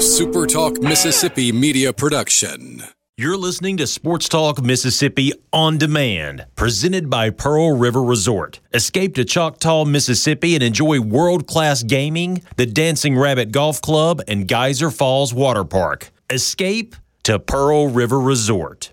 A Super Talk Mississippi media production. You're listening to Sports Talk Mississippi on demand, presented by Pearl River Resort. Escape to Choctaw, Mississippi and enjoy world class gaming, the Dancing Rabbit Golf Club, and Geyser Falls Water Park. Escape to Pearl River Resort.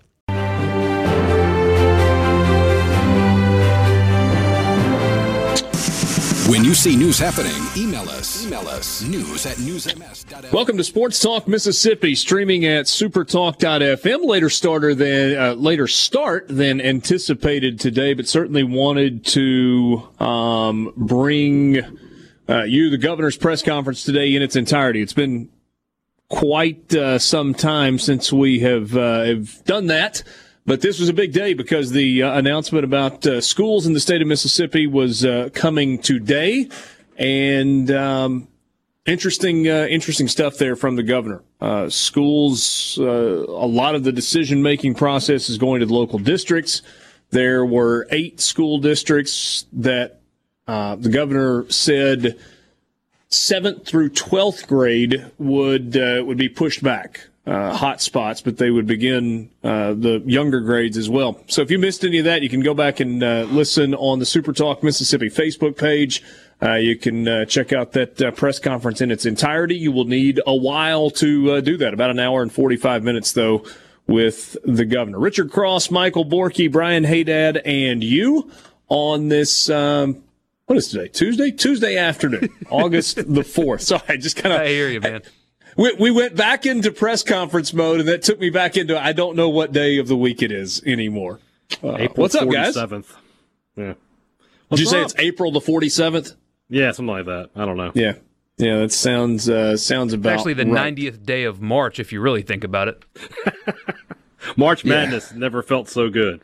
When you see news happening, email us. Email us. News at newsms.fm. Welcome to Sports Talk Mississippi, streaming at supertalk.fm. Later starter than uh, later start than anticipated today, but certainly wanted to um, bring uh, you the governor's press conference today in its entirety. It's been quite uh, some time since we have uh, have done that. But this was a big day because the uh, announcement about uh, schools in the state of Mississippi was uh, coming today, and um, interesting, uh, interesting stuff there from the governor. Uh, schools, uh, a lot of the decision making process is going to the local districts. There were eight school districts that the governor said seventh through twelfth grade would would be pushed back uh, hot spots, but they would begin uh, the younger grades as well. So if you missed any of that, you can go back and uh, listen on the Super Talk Mississippi Facebook page. Uh, you can uh, check out that uh, press conference in its entirety. You will need a while to do that, about an hour and 45 minutes, though, with the governor. Richard Cross, Michael Borky, Brian Haydad, and you on this. Um, what is today? Tuesday? Tuesday afternoon, August the 4th. Sorry, I just kind of. I hear you, man we, we went back into press conference mode, and that took me back into I don't know what day of the week it is anymore. Uh, what's up, guys? Seventh. Yeah. What's Did you say it's April the forty seventh? Yeah, something like that. I don't know. Yeah. Yeah, that sounds uh, sounds about actually the ninetieth day of March, if you really think about it. March Madness yeah. never felt so good.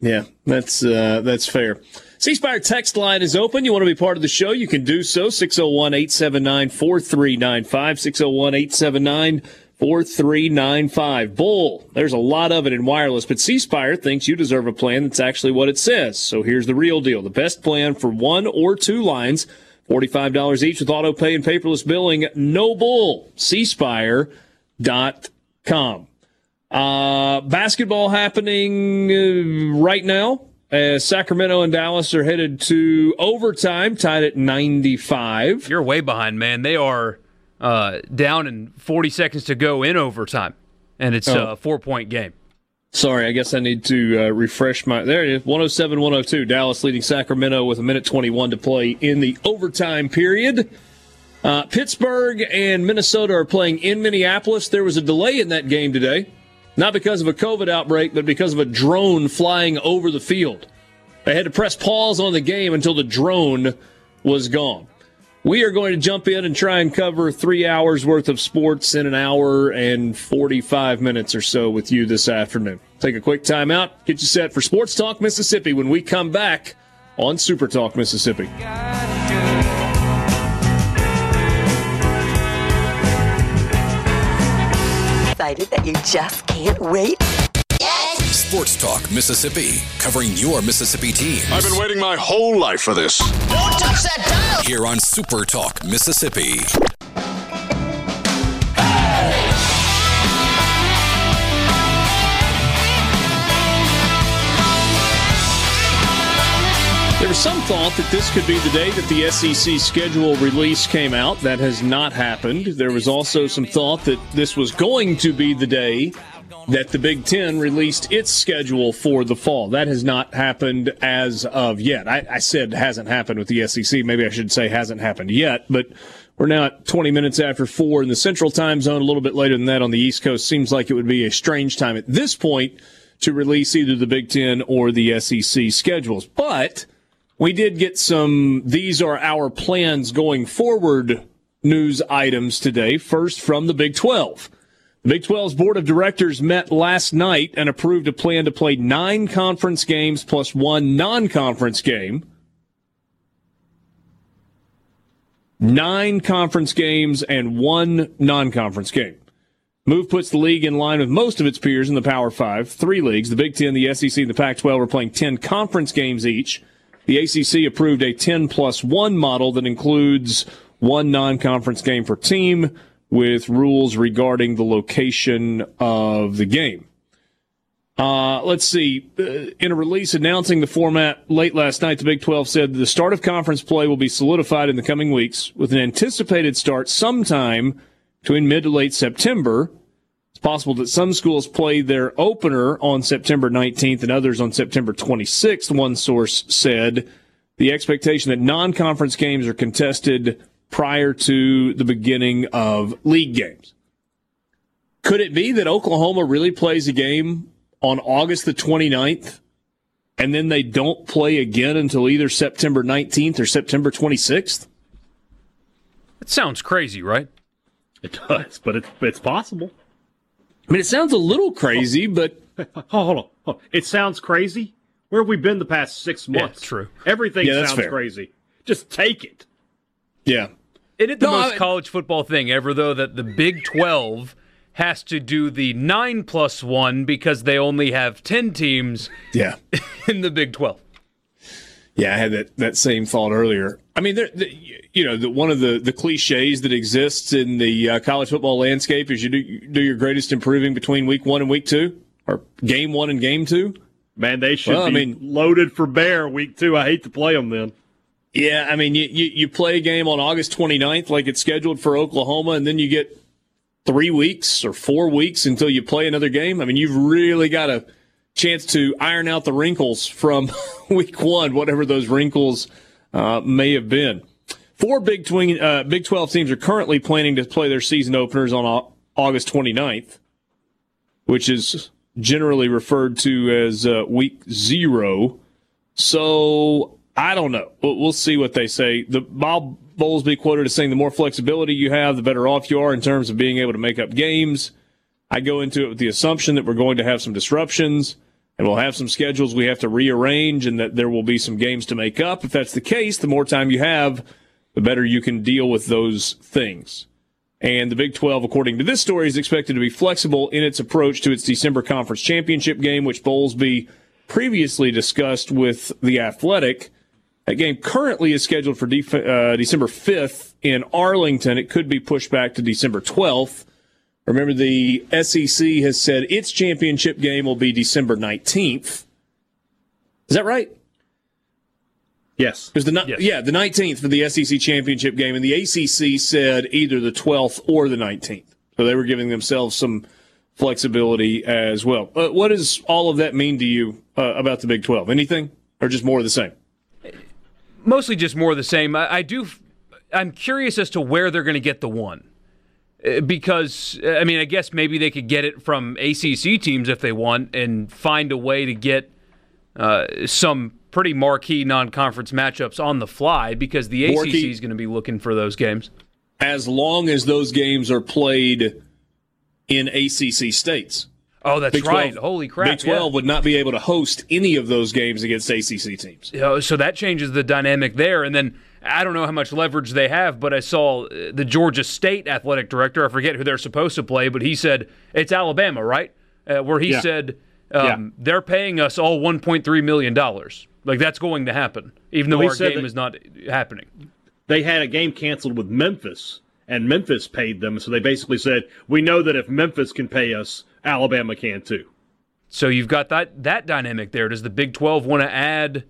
Yeah, that's uh, that's fair. C Spire text line is open. You want to be part of the show? You can do so. 601 879 4395. 601 879 4395. Bull, there's a lot of it in wireless, but C Spire thinks you deserve a plan that's actually what it says. So here's the real deal the best plan for one or two lines, $45 each with auto pay and paperless billing. No bull. CSpire.com. Uh, basketball happening uh, right now as Sacramento and Dallas are headed to overtime, tied at 95. You're way behind, man. They are uh, down in 40 seconds to go in overtime, and it's oh. a four point game. Sorry, I guess I need to uh, refresh my. There it is 107 102. Dallas leading Sacramento with a minute 21 to play in the overtime period. Uh, Pittsburgh and Minnesota are playing in Minneapolis. There was a delay in that game today. Not because of a COVID outbreak, but because of a drone flying over the field. They had to press pause on the game until the drone was gone. We are going to jump in and try and cover three hours worth of sports in an hour and 45 minutes or so with you this afternoon. Take a quick time out, get you set for Sports Talk Mississippi when we come back on Super Talk Mississippi. Excited that you just can't wait? Yes! Sports Talk Mississippi, covering your Mississippi teams. I've been waiting my whole life for this. Don't touch that dial! Here on Super Talk Mississippi. There was some thought that this could be the day that the SEC schedule release came out. That has not happened. There was also some thought that this was going to be the day that the Big Ten released its schedule for the fall. That has not happened as of yet. I, I said hasn't happened with the SEC. Maybe I should say hasn't happened yet, but we're now at 20 minutes after four in the central time zone, a little bit later than that on the East Coast. Seems like it would be a strange time at this point to release either the Big Ten or the SEC schedules. But we did get some, these are our plans going forward news items today. First from the Big 12. The Big 12's board of directors met last night and approved a plan to play nine conference games plus one non-conference game. Nine conference games and one non-conference game. Move puts the league in line with most of its peers in the Power Five. Three leagues, the Big Ten, the SEC, and the Pac 12 are playing 10 conference games each. The ACC approved a 10 plus 1 model that includes one non conference game per team. with rules regarding the location of the game. Uh, let's see. Uh, in a release announcing the format late last night, the Big 12 said the start of conference play will be solidified in the coming weeks with an anticipated start sometime between mid to late September. It's possible that some schools play their opener on September 19th and others on September 26th, one source said. The expectation that non conference games are contested prior to the beginning of league games. Could it be that Oklahoma really plays a game on August the 29th and then they don't play again until either September 19th or September 26th? It sounds crazy, right? It does, but it's it's possible. I mean, it sounds a little crazy, oh. but Oh, hold on. Hold on. It sounds crazy. Where have we been the past six months? Yeah, months? true. Everything Yeah, sounds fair. crazy. Just take it. yeah. Isn't it the No, most I- college football thing ever, though, that the Big 12 has to do the 9 plus 1 because they only have 10 teams Yeah. in the Big 12? Yeah, I had that, that same thought earlier. I mean, there, the, you know, the, one of the, the cliches that exists in the uh, college football landscape is you do, you do your greatest improving between week one and week two, or game one and game two. Man, they should Well, I be mean- loaded for bear week two. I hate to play them then. Yeah, I mean, you, you, you play a game on August 29th like it's scheduled for Oklahoma, and then you get three weeks or four weeks until you play another game. I mean, you've really got a chance to iron out the wrinkles from week one, whatever those wrinkles uh, may have been. Four Big, Twin, uh, Big 12 teams are currently planning to play their season openers on August 29th, which is generally referred to as uh, week zero. So I don't know. We'll, we'll see what they say. The Bob Bowlesby quoted as saying, "The more flexibility you have, the better off you are in terms of being able to make up games." I go into it with the assumption that we're going to have some disruptions and we'll have some schedules we have to rearrange and that there will be some games to make up. If that's the case, the more time you have, the better you can deal with those things. And the Big 12, according to this story, is expected to be flexible in its approach to its December conference championship game, which Bowlesby previously discussed with the Athletic. That game currently is scheduled for def- uh, December 5th in Arlington. It could be pushed back to December 12th. Remember, the SEC has said its championship game will be December 19th. Is that right? Yes. It the Yes. yeah the 19th for the SEC championship game, and the ACC said either the 12th or the 19th. So they were giving themselves some flexibility as well. Uh, what does all of that mean to you uh, about the Big 12? Anything, or just more of the same? Mostly just more of the same. I, I do. I'm curious as to where they're going to get the one. Uh, Because, I mean, I guess maybe they could get it from ACC teams if they want and find a way to get uh, some pretty marquee non conference matchups on the fly because the Marquee- ACC is going to be looking for those games. As long as those games are played in ACC states. Oh, that's Big right. 12 Holy crap. Big 12 would not be able to host any of those games against ACC teams. You know, so that changes the dynamic there. And then I don't know how much leverage they have, but I saw uh, the Georgia State athletic director. I forget who they're supposed to play, but he said it's Alabama, right? Uh, where he Yeah. said um, Yeah. they're paying us all 1.3 million dollars. Like that's going to happen, even though Well, our game is not happening. They had a game canceled with Memphis, and Memphis paid them. So they basically said, "We know that if Memphis can pay us, Alabama can too." So you've got that that dynamic there. Does the Big 12 want to add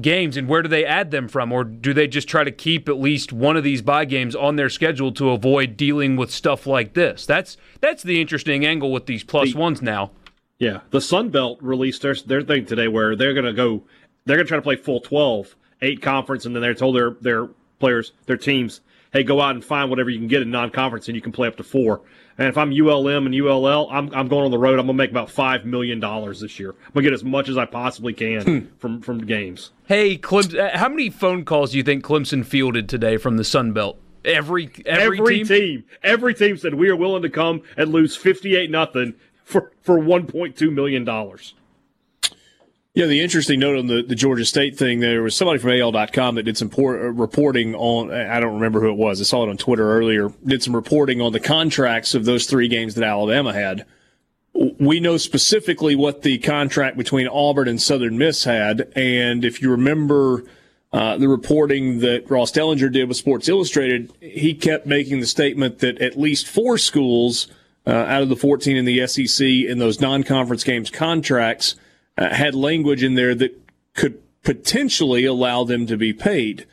games, and where do they add them from, or do they just try to keep at least one of these bye games on their schedule to avoid dealing with stuff like this? That's that's the interesting angle with these plus The- ones now. Yeah, the Sun Belt released their their thing today where they're going to go, they're going to try to play full 12, eight conference, and then they're told their their players, their teams, hey, go out and find whatever you can get in non-conference, and you can play up to four. And if I'm ULM and ULL, I'm I'm going on the road. I'm going to make about five million dollars this year. I'm going to get as much as I possibly can from from games. Hey, Clemson, uh, how many phone calls do you think Clemson fielded today from the Sun Belt? Every every, Every, team? team, every team said we are willing to come and lose 58 nothing for for 1.2 million dollars. Yeah, the interesting note on the, the Georgia State thing, there was somebody from AL.com that did some uh, reporting on, I don't remember who it was. I saw it on Twitter earlier, did some reporting on the contracts of those three games that Alabama had. We know specifically what the contract between Auburn and Southern Miss had. And if you remember uh, the reporting that Ross Dellenger did with Sports Illustrated, he kept making the statement that at least four schools uh, out of the 14 in the SEC in those non-conference games contracts uh, had language in there that could potentially allow them to be paid.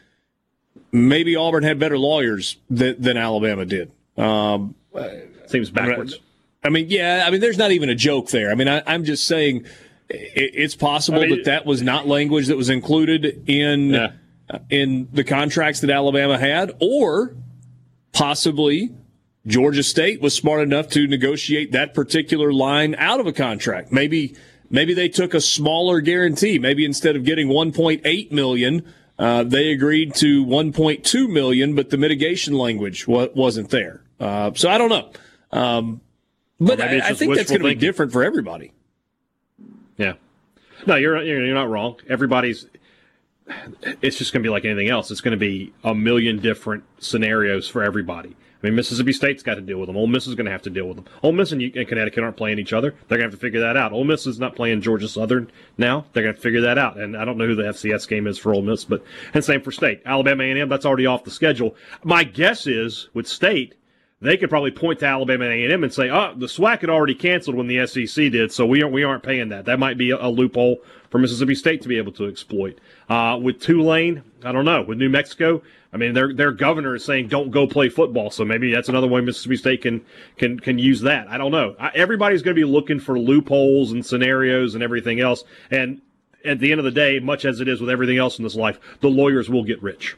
Maybe Auburn had better lawyers than, than Alabama did. Um, Seems backwards. I mean, yeah, I mean, there's not even a joke there. I mean, I, am just saying it, it's possible I mean, that that was not language that was included in yeah. uh, in the contracts that Alabama had, or possibly Georgia State was smart enough to negotiate that particular line out of a contract. Maybe maybe they took a smaller guarantee. Maybe instead of getting 1.8 million, uh, they agreed to 1.2 million, but the mitigation language wasn't there. Uh, so I don't know. Um, but I, I, think that's going to be different for everybody. Yeah. No, you're you're not wrong. Everybody's. It's just going to be like anything else. It's going to be a million different scenarios for everybody. I mean, Mississippi State's got to deal with them. Ole Miss is going to have to deal with them. Ole Miss and, and Connecticut aren't playing each other. They're going to have to figure that out. Ole Miss is not playing Georgia Southern now. They're going to figure that out. And I don't know who the FCS game is for Ole Miss, but and same for State. Alabama A&M, that's already off the schedule. My guess is with State, they could probably point to Alabama and A&M and say, "Oh, the SWAC had already canceled when the SEC did, so we aren't we aren't paying that." That might be a, a loophole for Mississippi State to be able to exploit. Uh, with Tulane, I don't know. With New Mexico, I mean, their their governor is saying don't go play football, so maybe that's another way Mississippi State can can can use that. I don't know. I, everybody's going to be looking for loopholes and scenarios and everything else, and at the end of the day, much as it is with everything else in this life, the lawyers will get rich.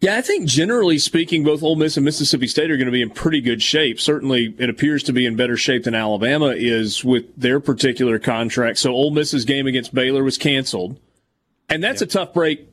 Yeah, I think generally speaking, both Ole Miss and Mississippi State are going to be in pretty good shape. Certainly, it appears to be in better shape than Alabama is with their particular contract. So, Ole Miss's game against Baylor was canceled, and that's a tough break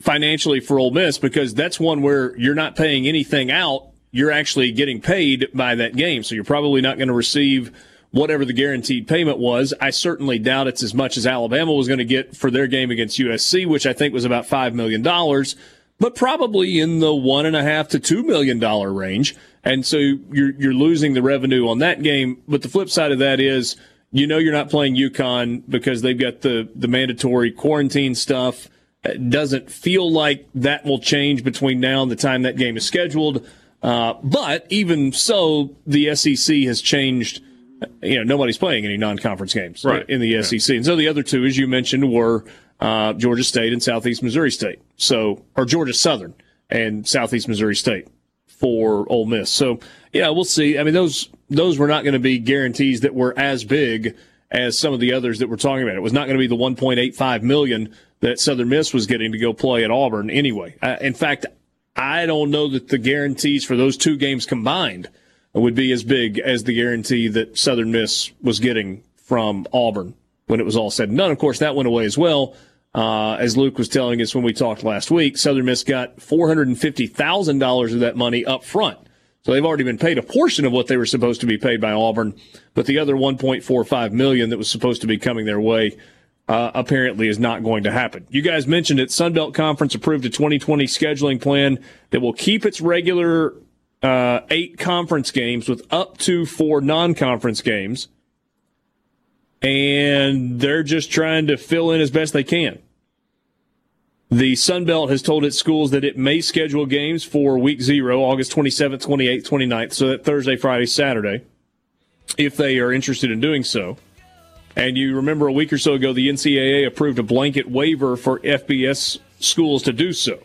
financially for Ole Miss because that's one where you're not paying anything out. You're actually getting paid by that game, so you're probably not going to receive whatever the guaranteed payment was. I certainly doubt it's as much as Alabama was going to get for their game against USC, which I think was about five million dollars but probably in the one and a half to two million dollar range. And so you're you're losing the revenue on that game. But the flip side of that is you know you're not playing UConn because they've got the the mandatory quarantine stuff. It doesn't feel like that will change between now and the time that game is scheduled. Uh, but even so, the SEC has changed. You know, nobody's playing any non-conference games right. in the SEC, and so the other two, as you mentioned, were uh, Georgia State and Southeast Missouri State. So, or Georgia Southern and Southeast Missouri State for Ole Miss. So, yeah, we'll see. I mean, those those were not going to be guarantees that were as big as some of the others that we're talking about. It was not going to be the 1.85 million that Southern Miss was getting to go play at Auburn anyway. Uh, in fact, I don't know that the guarantees for those two games combined would be as big as the guarantee that Southern Miss was getting from Auburn when it was all said and done. Of course, that went away as well uh, as Luke was telling us when we talked last week, Southern Miss got $450,000 of that money up front. So they've already been paid a portion of what they were supposed to be paid by Auburn, but the other 1.45 million that was supposed to be coming their way uh, apparently is not going to happen. You guys mentioned it. Sunbelt Conference approved a 2020 scheduling plan that will keep its regular uh, eight conference games with up to four non-conference games and they're just trying to fill in as best they can. The Sun Belt has told its schools that it may schedule games for week zero, August 27th, 28th, 29th, so that Thursday, Friday, Saturday, if they are interested in doing so. And you remember a week or so ago, the NCAA approved a blanket waiver for FBS schools to do so,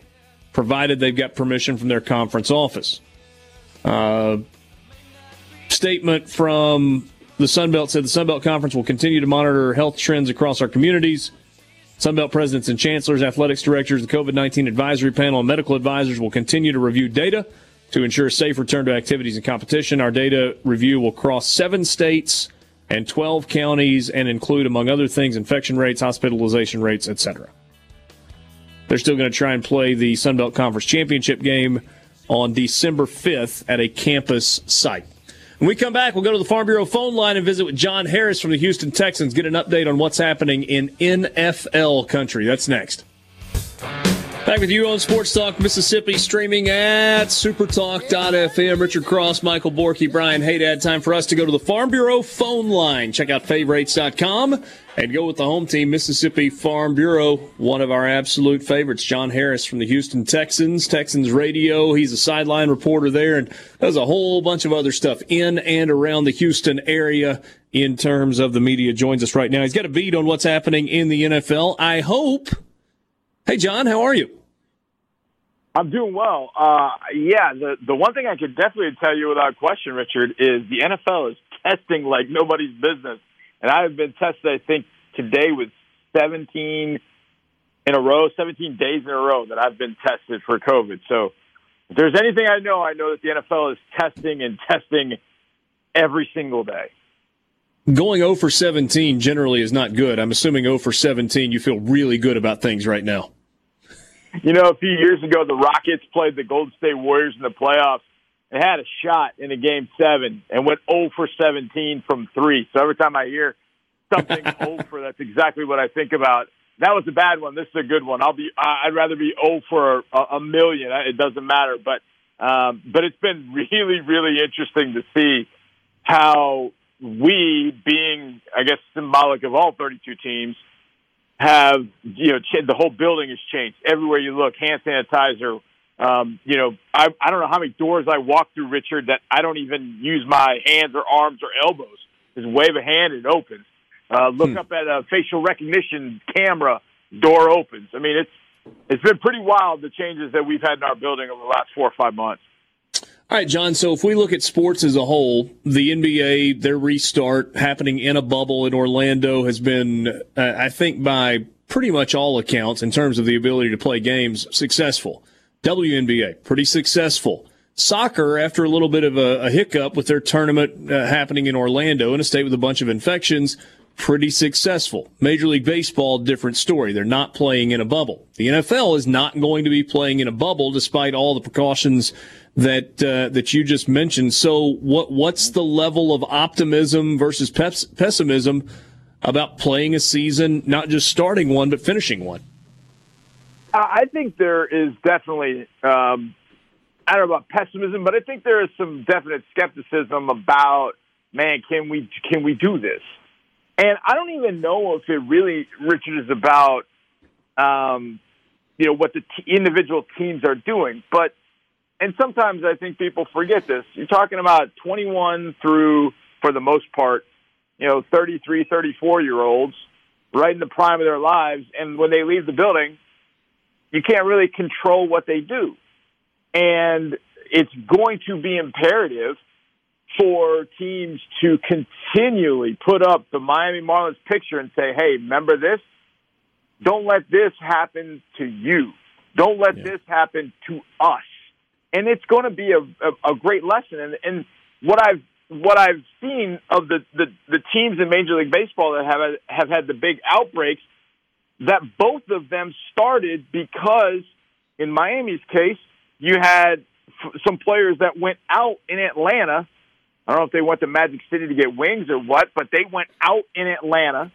provided they've got permission from their conference office. Uh, statement from the Sunbelt said the Sunbelt Conference will continue to monitor health trends across our communities. Sunbelt presidents and chancellors, athletics directors, the COVID 19 advisory panel, and medical advisors will continue to review data to ensure a safe return to activities and competition. Our data review will cross seven states and 12 counties and include, among other things, infection rates, hospitalization rates, etc. They're still going to try and play the Sunbelt Conference Championship game on December 5th at a campus site. When we come back, we'll go to the Farm Bureau phone line and visit with John Harris from the Houston Texans, get an update on what's happening in NFL country. That's next. Back with you on Sports Talk Mississippi, streaming at supertalk.fm. Richard Cross, Michael Borky, Brian Haydad. Time for us to go to the Farm Bureau phone line. Check out favorites.com and go with the home team, Mississippi Farm Bureau. One of our absolute favorites, John Harris from the Houston Texans, Texans Radio. He's a sideline reporter there and does a whole bunch of other stuff in and around the Houston area in terms of the media. Joins us right now. He's got a beat on what's happening in the NFL. I hope. Hey, John, how are you? I'm doing well. Uh, yeah, the the one thing I could definitely tell you without question, Richard, is the NFL is testing like nobody's business, and I have been tested. I think today with 17 in a row, 17 days in a row that I've been tested for COVID. So, if there's anything I know, I know that the NFL is testing and testing every single day. Going 0 for 17 generally is not good. I'm assuming 0 for 17, you feel really good about things right now. You know, a few years ago, the Rockets played the Golden State Warriors in the playoffs and had a shot in a game seven and went 0 for 17 from three. So every time I hear something 0 for, that's exactly what I think about. That was a bad one. This is a good one. I'll be. I'd rather be 0 for a, a million. It doesn't matter. But um, but it's been really really interesting to see how we, being I guess symbolic of all 32 teams, have you know the whole building has changed. Everywhere you look, hand sanitizer. Um, you know, I, I don't know how many doors I walk through, Richard, that I don't even use my hands or arms or elbows. Just wave a hand, it opens. Uh, look hmm. up at a facial recognition camera, door opens. I mean, it's it's been pretty wild the changes that we've had in our building over the last four or five months. All right, John. So if we look at sports as a whole, the NBA, their restart happening in a bubble in Orlando has been, uh, I think, by pretty much all accounts, in terms of the ability to play games, successful. WNBA, pretty successful. Soccer, after a little bit of a, a hiccup with their tournament uh, happening in Orlando in a state with a bunch of infections, pretty successful. Major League Baseball, different story. They're not playing in a bubble. The NFL is not going to be playing in a bubble despite all the precautions that uh, that you just mentioned. So, what what's the level of optimism versus pessimism about playing a season, not just starting one but finishing one? I think there is definitely. Um, I don't know about pessimism, but I think there is some definite skepticism about, man, can we can we do this? And I don't even know if it really, Richard, is about, um, you know, what the t- individual teams are doing. But, and sometimes I think people forget this. You're talking about 21 through, for the most part, you know, 33, 34 year olds right in the prime of their lives. And when they leave the building, you can't really control what they do. And it's going to be imperative for teams to continually put up the Miami Marlins picture and say, hey, remember this? Don't let this happen to you. Don't let yeah. this happen to us. And it's going to be a, a, a great lesson. And, and what I've what I've seen of the, the, the teams in Major League Baseball that have have had the big outbreaks, that both of them started because, in Miami's case, you had f- some players that went out in Atlanta I don't know if they went to Magic City to get wings or what, but they went out in Atlanta.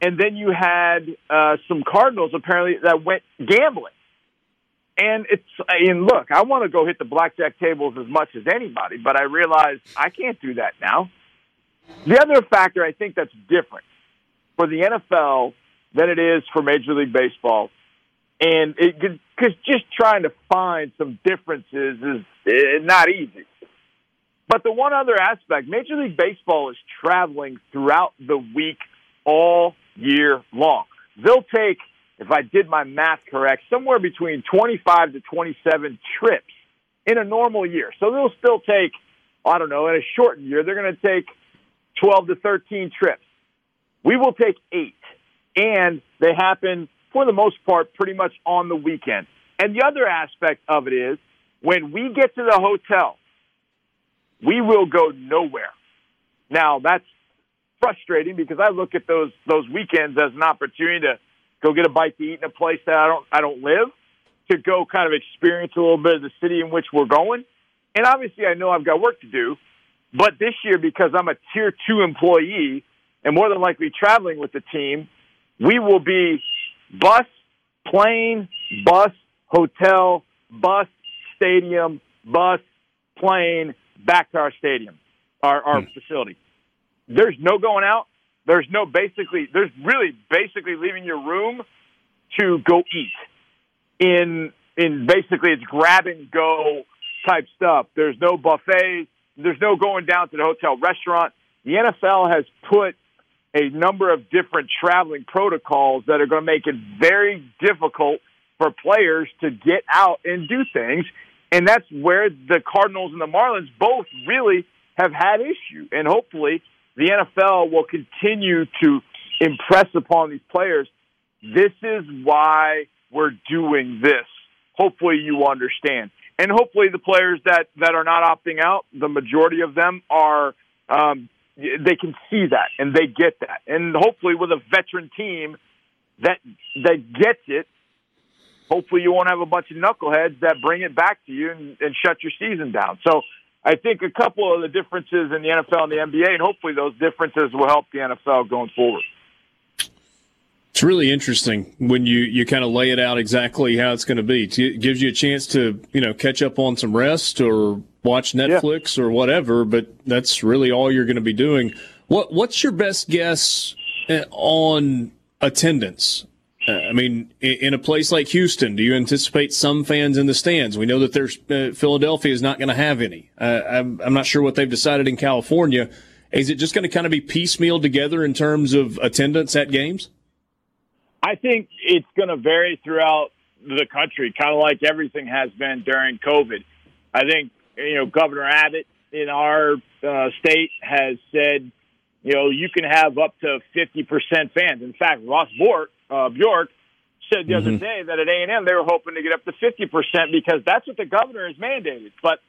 And then you had uh, some Cardinals apparently that went gambling. And it's and look, I want to go hit the blackjack tables as much as anybody, but I realize I can't do that now. The other factor I think that's different for the NFL than it is for Major League Baseball, and because just trying to find some differences is, is not easy. But the one other aspect, Major League Baseball is traveling throughout the week all year long. They'll take, if I did my math correct, somewhere between 25 to 27 trips in a normal year. So they'll still take, I don't know, in a shortened year, they're going to take 12 to 13 trips. We will take eight. And they happen, for the most part, pretty much on the weekend. And the other aspect of it is when we get to the hotel, we will go nowhere. Now that's frustrating because I look at those those weekends as an opportunity to go get a bite to eat in a place that I don't I don't live, to go kind of experience a little bit of the city in which we're going. And obviously I know I've got work to do, but this year because I'm a tier 2 employee and more than likely traveling with the team, we will be bus, plane, bus, hotel, bus, stadium, bus, plane, back to our stadium, our, our hmm. facility. There's no going out. There's no basically, there's really basically leaving your room to go eat in, in basically it's grab and go type stuff. There's no buffets. There's no going down to the hotel restaurant. The NFL has put a number of different traveling protocols that are going to make it very difficult for players to get out and do things. And that's where the Cardinals and the Marlins both really have had issue. And hopefully the NFL will continue to impress upon these players. This is why we're doing this. Hopefully you understand. And hopefully the players that, that are not opting out, the majority of them are um, they can see that and they get that. And hopefully, with a veteran team that that gets it, hopefully you won't have a bunch of knuckleheads that bring it back to you and, and shut your season down. So. I think a couple of the differences in the NFL and the NBA, and hopefully those differences will help the NFL going forward. It's really interesting when you, you kind of lay it out exactly how it's going to be. It gives you a chance to, you know, catch up on some rest or watch Netflix yeah. or whatever, but that's really all you're going to be doing. What What's your best guess eh, on attendance? I mean, in a place like Houston, do you anticipate some fans in the stands? We know that there's uh, Philadelphia is not going to have any. Uh, I'm, I'm not sure what they've decided in California. Is it just going to kind of be piecemeal together in terms of attendance at games? I think it's going to vary throughout the country, kind of like everything has been during COVID. I think you know, Governor Abbott in our uh, state has said, you know, you can have up to 50% fans. In fact, Ross Bork, uh, Bjork said the mm-hmm. other day that at A&M they were hoping to get up to 50% because that's what the governor has mandated. But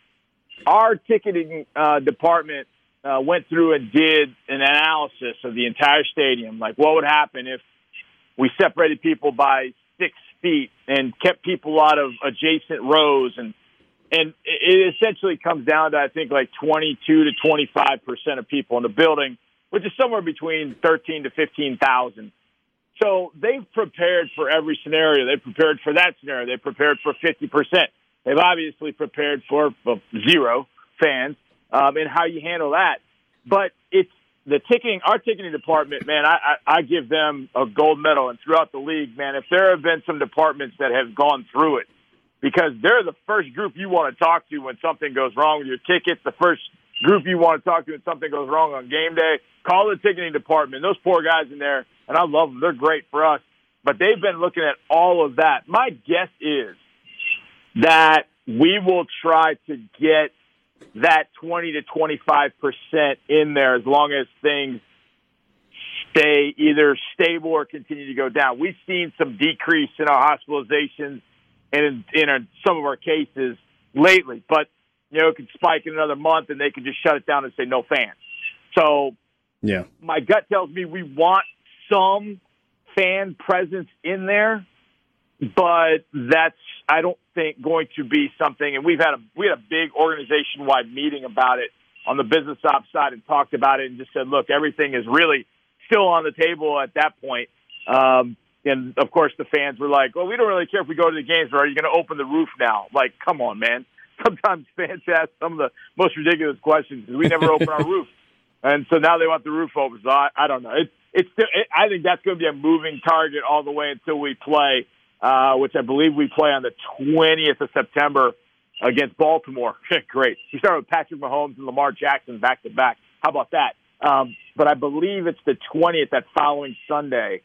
our ticketing uh, department uh, went through and did an analysis of the entire stadium, like what would happen if we separated people by six feet and kept people out of adjacent rows and and it essentially comes down to I think like 22 to 25 percent of people in the building, which is somewhere between 13 to 15 thousand. So they've prepared for every scenario. They prepared for that scenario. They prepared for 50 percent. They've obviously prepared for zero fans um, and how you handle that. But it's the ticketing, our ticketing department, man. I, I, I give them a gold medal, and throughout the league, man. If there have been some departments that have gone through it because they're the first group you want to talk to when something goes wrong with your tickets, the first group you want to talk to when something goes wrong on game day. Call the ticketing department. Those poor guys in there, and I love them. They're great for us. But they've been looking at all of that. My guess is that we will try to get that 20 to 25% in there as long as things stay either stable or continue to go down. We've seen some decrease in our hospitalizations and in, in a, some of our cases lately. But you know, it could spike in another month, and they could just shut it down and say no fans. So, yeah, my gut tells me we want some fan presence in there, but that's I don't think going to be something. And we've had a we had a big organization wide meeting about it on the business ops side and talked about it and just said, look, everything is really still on the table at that point. Um, and of course, the fans were like, "Well, we don't really care if we go to the games, but are you going to open the roof now?" Like, come on, man. Sometimes fans ask some of the most ridiculous questions. Because we never open our roof, and so now they want the roof open. So I, I don't know. It's it's. Still, it, I think that's going to be a moving target all the way until we play, uh, which I believe we play on the twentieth of September against Baltimore. Great. We start with Patrick Mahomes and Lamar Jackson back to back. How about that? Um, but I believe it's the twentieth that following Sunday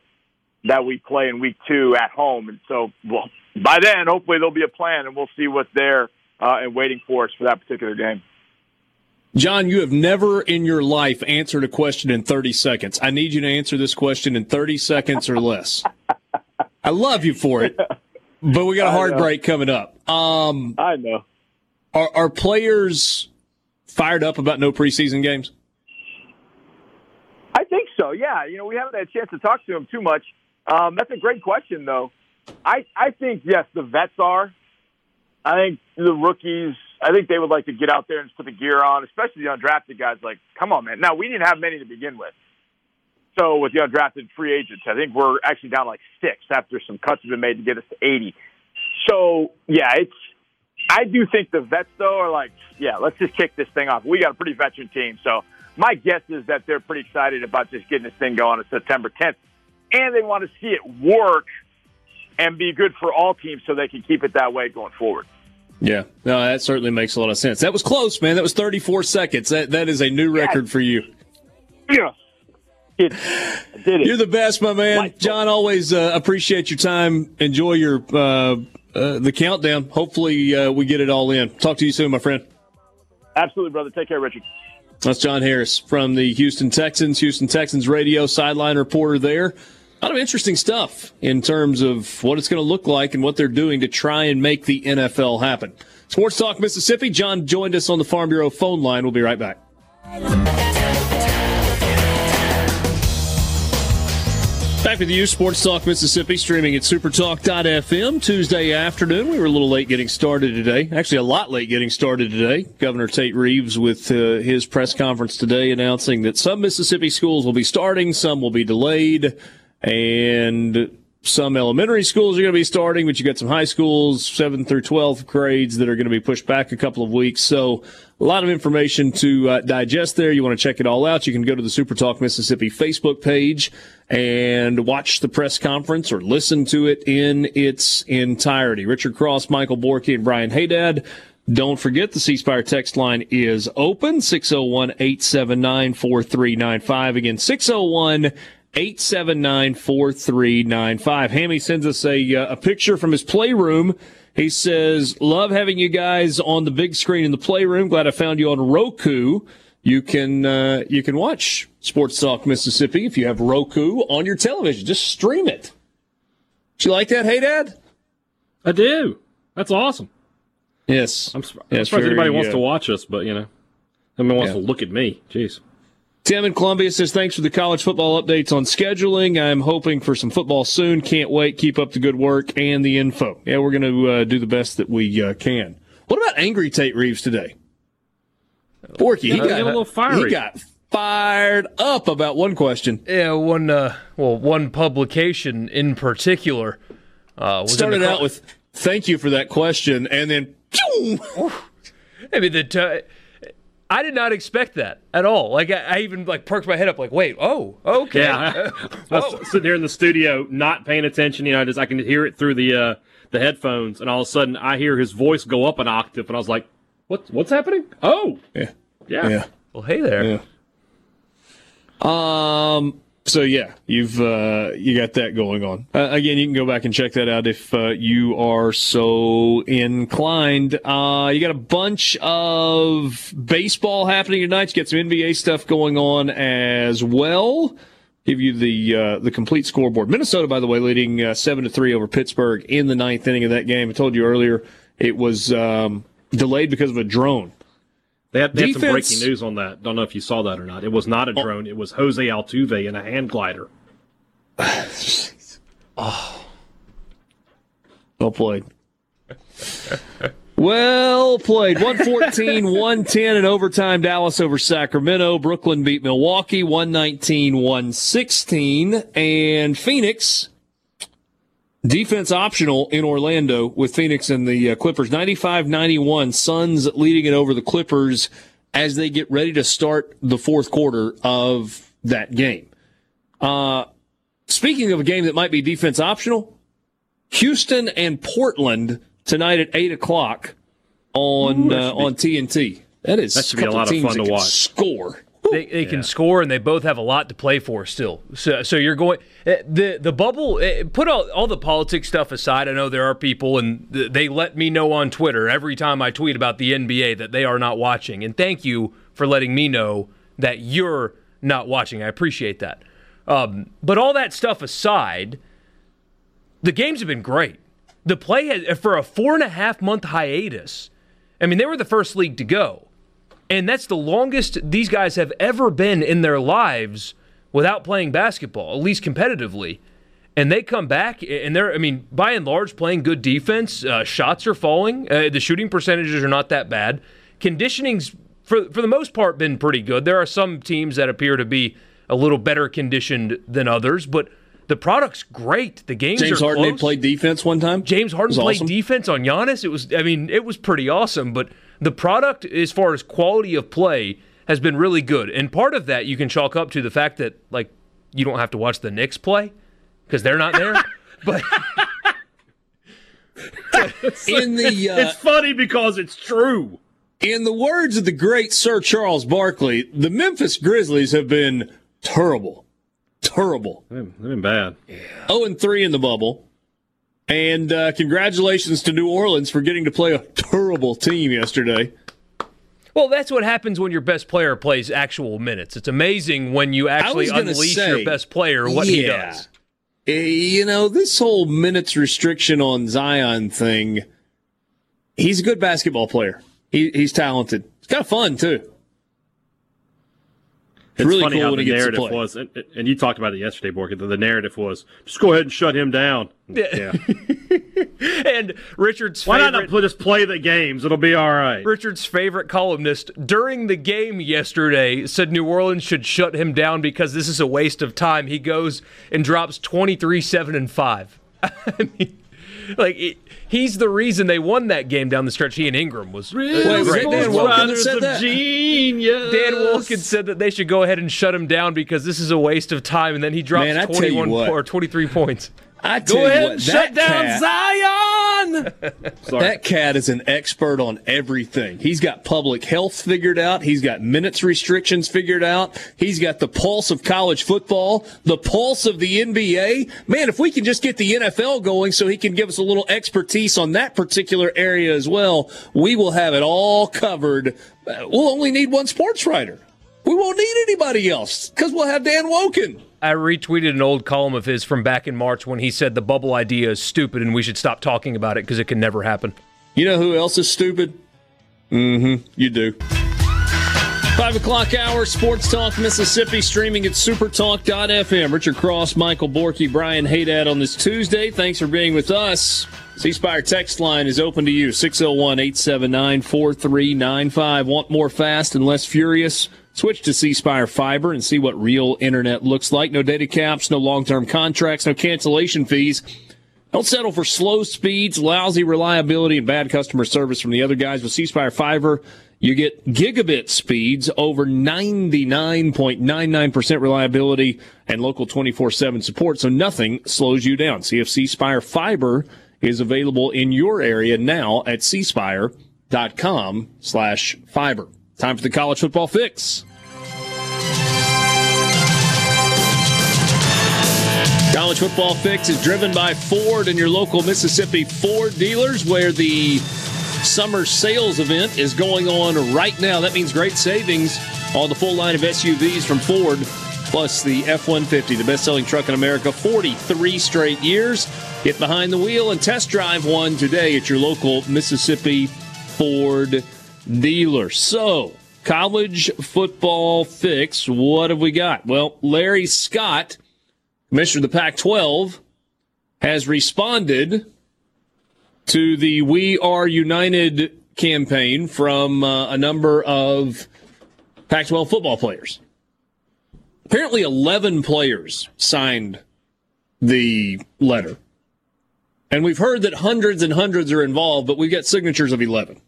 that we play in week two at home. And so, well, by then, hopefully there'll be a plan, and we'll see what's there uh, and waiting for us for that particular game. John, you have never in your life answered a question in 30 seconds. I need you to answer this question in 30 seconds or less. I love you for it, but we got a hard break coming up. Um, I know. Are, are players fired up about no preseason games? I think so. Yeah, you know, we haven't had a chance to talk to them too much. Um, that's a great question, though. I I think yes, the vets are. I think the rookies. I think they would like to get out there and put the gear on, especially the undrafted guys. Like, come on, man. Now we didn't have many to begin with, So with the undrafted free agents, I think we're actually down like six after some cuts have been made to get us to 80. So yeah, it's. I do think the vets though are like, yeah, let's just kick this thing off. We got a pretty veteran team, so my guess is that they're pretty excited about just getting this thing going on September 10th, and they want to see it work and be good for all teams so they can keep it that way going forward. Yeah, no, that certainly makes a lot of sense. That was close, man. That was 34 seconds. That that is a new record for you. Yeah. It, did it. You're the best, my man. John, always uh, appreciate your time. Enjoy your uh, uh, the countdown. Hopefully, uh, we get it all in. Talk to you soon, my friend. Absolutely, brother. Take care, Richard. That's John Harris from the Houston Texans, Houston Texans radio sideline reporter there. Lot of interesting stuff in terms of what it's going to look like and what they're doing to try and make the NFL happen. Sports Talk Mississippi. John joined us on the Farm Bureau phone line. We'll be right back. Back with you, Sports Talk Mississippi, streaming at supertalk.fm Tuesday afternoon. We were a little late getting started today. Actually, a lot late getting started today. Governor Tate Reeves with uh, his press conference today announcing that some Mississippi schools will be starting, some will be delayed, and some elementary schools are going to be starting, but you got some high schools, 7th through 12th grades, that are going to be pushed back a couple of weeks. So a lot of information to uh, digest there. You want to check it all out. You can go to the Super Talk Mississippi Facebook page and watch the press conference or listen to it in its entirety. Richard Cross, Michael Borky, and Brian Haydad. Don't forget the C Spire text line is open 601 879 4395. Again, 601 879 4395. Hammy sends us a, uh, a picture from his playroom. He says, Love having you guys on the big screen in the playroom. Glad I found you on Roku. You can uh, you can watch Sports Talk Mississippi if you have Roku on your television. Just stream it. Do you like that, Hey Dad? I do. That's awesome. Yes. I'm, sur- I'm surprised anybody wants uh, to watch us, but you know, nobody wants Yeah. to look at me. Jeez. Tim in Columbia says, thanks for the college football updates on scheduling. I'm hoping for some football soon. Can't wait. Keep up the good work and the info. Yeah, we're going to uh, do the best that we uh, can. What about angry Tate Reeves today? Borky, he got a little fiery. He got fired up about one question. Yeah, one uh, well, one publication in particular uh, was Started out with, thank you for that question, and then, I mean, the t- I did not expect that at all. Like, I, I even like perked my head up, like, wait, oh, okay, Yeah. I Uh, was sitting here in the studio, not paying attention. You know, just I can hear it through the uh, the headphones, and all of a sudden I hear his voice go up an octave, and I was like, "What? What's happening? Oh, yeah, yeah, yeah. well, hey there. Yeah. Um. So yeah, you've uh, you got that going on. Uh, again, you can go back and check that out if uh, you are so inclined. Uh, you got a bunch of baseball happening tonight. You got some NBA stuff going on as well. Give you the uh, the complete scoreboard. Minnesota, by the way, leading uh, seven to three over Pittsburgh in the ninth inning of that game. I told you earlier it was um, delayed because of a drone. They had, they had some breaking news on that. Don't know if you saw that or not. It was not a oh. drone. It was Jose Altuve in a hand glider. oh, Well played. well played. 114, 110 in overtime. Dallas over Sacramento. Brooklyn beat Milwaukee 119, 116. And Phoenix, defense optional in Orlando with Phoenix and the uh, Clippers. 95 91. Suns leading it over the Clippers as they get ready to start the fourth quarter of that game. Uh, speaking of a game that might be defense optional, Houston and Portland tonight at eight o'clock on uh, on TNT. That is That should be a lot of fun to watch. Score. They, they can score and they both have a lot to play for still. So so you're going eh, the the bubble. eh, Put all, all the politics stuff aside. I know there are people and they let me know on Twitter every time I tweet about the NBA that they are not watching. And thank you for letting me know that you're not watching. I appreciate that. Um, but all that stuff aside, the games have been great. The play has, for a four and a half month hiatus. I mean, they were the first league to go. And that's the longest these guys have ever been in their lives without playing basketball, at least competitively. And they come back, and they're, I mean, by and large, playing good defense. Uh, shots are falling. Uh, the shooting percentages are not that bad. Conditioning's, for, for the most part, been pretty good. There are some teams that appear to be a little better conditioned than others, but the product's great. The games James are Harden close. played defense one time. James Harden played awesome. defense on Giannis. It was, I mean, it was pretty awesome. But the product, as far as quality of play, has been really good. And part of that you can chalk up to the fact that like you don't have to watch the Knicks play because they're not there. but in the uh, it's funny because it's true. in the words of the great Sir Charles Barkley, the Memphis Grizzlies have been terrible, terrible. They've been bad. 0 and 3 in the bubble. And uh, congratulations to New Orleans for getting to play a terrible team yesterday. well, that's what happens when your best player plays actual minutes. It's amazing when you actually unleash say, your best player what he does. Eh, You know, this whole minutes restriction on Zion thing, he's a good basketball player. He, he's talented. It's kind of fun, too. It's really funny cool how the narrative was, and, and you talked about it yesterday, Bork. The, the narrative was just go ahead and shut him down. Yeah. And Richard's Why favorite, not not just play the games? It'll be all right. Richard's favorite columnist during the game yesterday said New Orleans should shut him down because this is a waste of time. He goes and drops 23 7 and 5. I mean, like, it, he's the reason they won that game down the stretch. He and Ingram was. really was great. that Dan Dan, Wilkins that said that? Genius. Dan Wilkins said that they should go ahead and shut him down because this is a waste of time, and then he drops Man, I tell you 21 what. or 23 points. I Go ahead what, and shut down cat- Zion. That cat is an expert on everything. He's got public health figured out. He's got minutes restrictions figured out. He's got the pulse of college football, the pulse of the NBA. Man, if we can just get the NFL going so he can give us a little expertise on that particular area as well, we will have it all covered. We'll only need one sports writer. We won't need anybody else because we'll have Dan Wolken. I retweeted an old column of his from back in March when he said the bubble idea is stupid and we should stop talking about it because it can never happen. You know who else is stupid? Mm-hmm. You do. Five o'clock hour, Sports Talk Mississippi, streaming at supertalk.fm. Richard Cross, Michael Borky, Brian Haydad on this Tuesday. Thanks for being with us. C Spire text line is open to you 601 879 4395. Want more fast and less furious? Switch to C Fiber and see what real internet looks like. No data caps, no long term contracts, no cancellation fees. Don't settle for slow speeds, lousy reliability, and bad customer service from the other guys. With C Fiber, you get gigabit speeds over 99.99% reliability and local 24 7 support, so nothing slows you down. See if C Fiber is available in your area now at cspire.com slash fiber. Time for the college football fix. College Football Fix is driven by Ford and your local Mississippi Ford dealers, where the summer sales event is going on right now. That means great savings on the full line of SUVs from Ford, plus the F 150, the best selling truck in America, 43 straight years. Get behind the wheel and test drive one today at your local Mississippi Ford dealer. So, college football fix, what have we got? Well, Larry Scott Commissioner of the Pac 12 has responded to the We Are United campaign from uh, a number of Pac 12 football players. Apparently, 11 players signed the letter. And we've heard that hundreds and hundreds are involved, but we've got signatures of 11.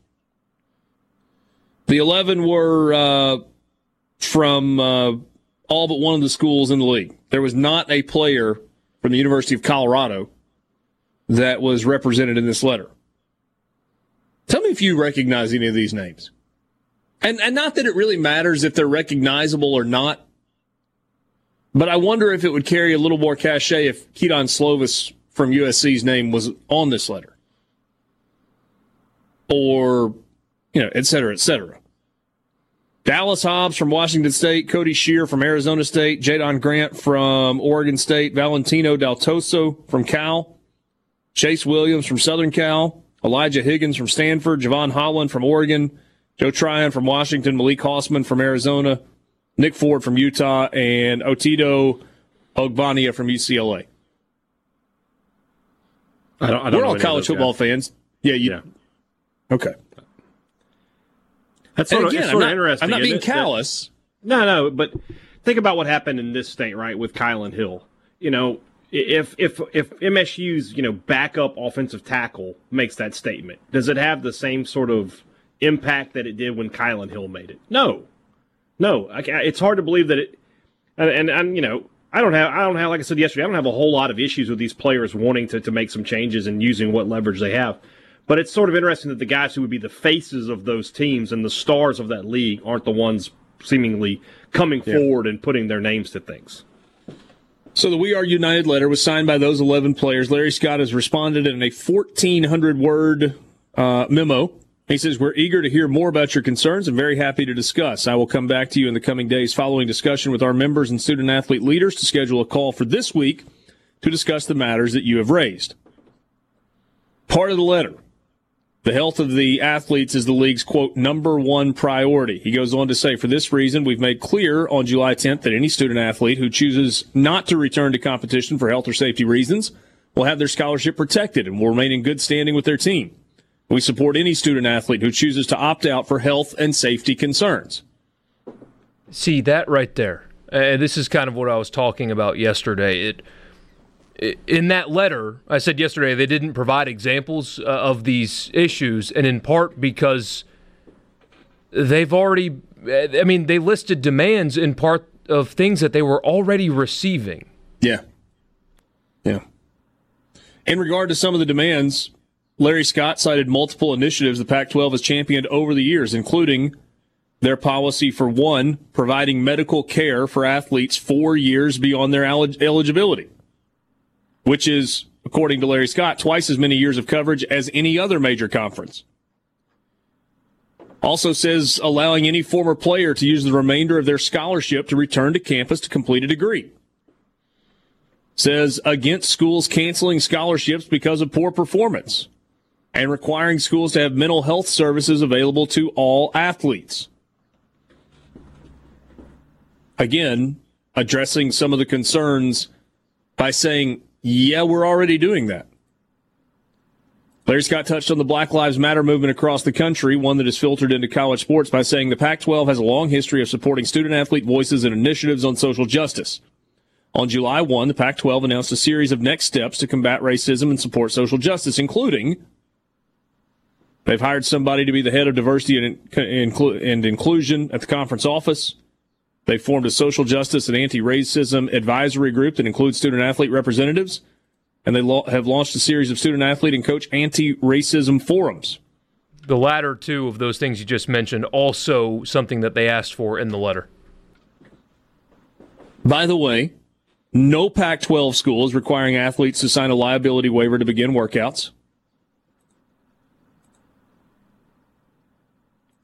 The 11 were uh, from uh, all but one of the schools in the league. There was not a player from the University of Colorado that was represented in this letter. Tell me if you recognize any of these names. And, and not that it really matters if they're recognizable or not, but I wonder if it would carry a little more cachet if Kedon Slovis from USC's name was on this letter. Or, you know, et cetera, et cetera. Dallas Hobbs from Washington State, Cody Shear from Arizona State, Jaydon Grant from Oregon State, Valentino Daltoso from Cal, Chase Williams from Southern Cal, Elijah Higgins from Stanford, Jevon Holland from Oregon, Joe Tryon from Washington, Malik Hausman from Arizona, Nick Ford from Utah, and Otito Ogbonnia from UCLA. I don't, I don't We're know all college football guys. fans. Yeah, you. Yeah. Okay. That's sort again, of not, interesting. I'm not being isn't? That- callous. No, no, but think about what happened in this state, right, with Kylin Hill. You know, if if if MSU's you know backup offensive tackle makes that statement, does it have the same sort of impact that it did when Kylin Hill made it? No, no. It's hard to believe that it. And, and, and you know, I don't have I don't have like I said yesterday, I don't have a whole lot of issues with these players wanting to to make some changes and using what leverage they have. But it's sort of interesting that the guys who would be the faces of those teams and the stars of that league aren't the ones seemingly coming yeah. forward and putting their names to things. So the We Are United letter was signed by those 11 players. Larry Scott has responded in a 1,400 word uh, memo. He says, We're eager to hear more about your concerns and very happy to discuss. I will come back to you in the coming days following discussion with our members and student athlete leaders to schedule a call for this week to discuss the matters that you have raised. Part of the letter the health of the athletes is the league's quote number one priority. He goes on to say, for this reason, we've made clear on July 10th that any student athlete who chooses not to return to competition for health or safety reasons will have their scholarship protected and will remain in good standing with their team. We support any student athlete who chooses to opt out for health and safety concerns. See that right there. Uh, this is kind of what I was talking about yesterday. It in that letter, I said yesterday they didn't provide examples uh, of these issues, and in part because they've already, I mean, they listed demands in part of things that they were already receiving. Yeah. Yeah. In regard to some of the demands, Larry Scott cited multiple initiatives the Pac 12 has championed over the years, including their policy for one, providing medical care for athletes four years beyond their eligibility which is, according to Larry Scott, twice as many years of coverage as any other major conference. Also says allowing any former player to use the remainder of their scholarship to return to campus to complete a degree. Says against schools canceling scholarships because of poor performance and requiring schools to have mental health services available to all athletes. Again, addressing some of the concerns by saying yeah, we're already doing that. Larry Scott touched on the Black Lives Matter movement across the country, one that is filtered into college sports by saying the Pac 12 has a long history of supporting student athlete voices and initiatives on social justice. On July 1, the Pac 12 announced a series of next steps to combat racism and support social justice, including they've hired somebody to be the head of diversity and, and inclusion at the conference office. They formed a social justice and anti-racism advisory group that includes student athlete representatives, and they lo- have launched a series of student athlete and coach anti-racism forums. The latter two of those things you just mentioned, also something that they asked for in the letter. By the way, no Pac 12 school is requiring athletes to sign a liability waiver to begin workouts.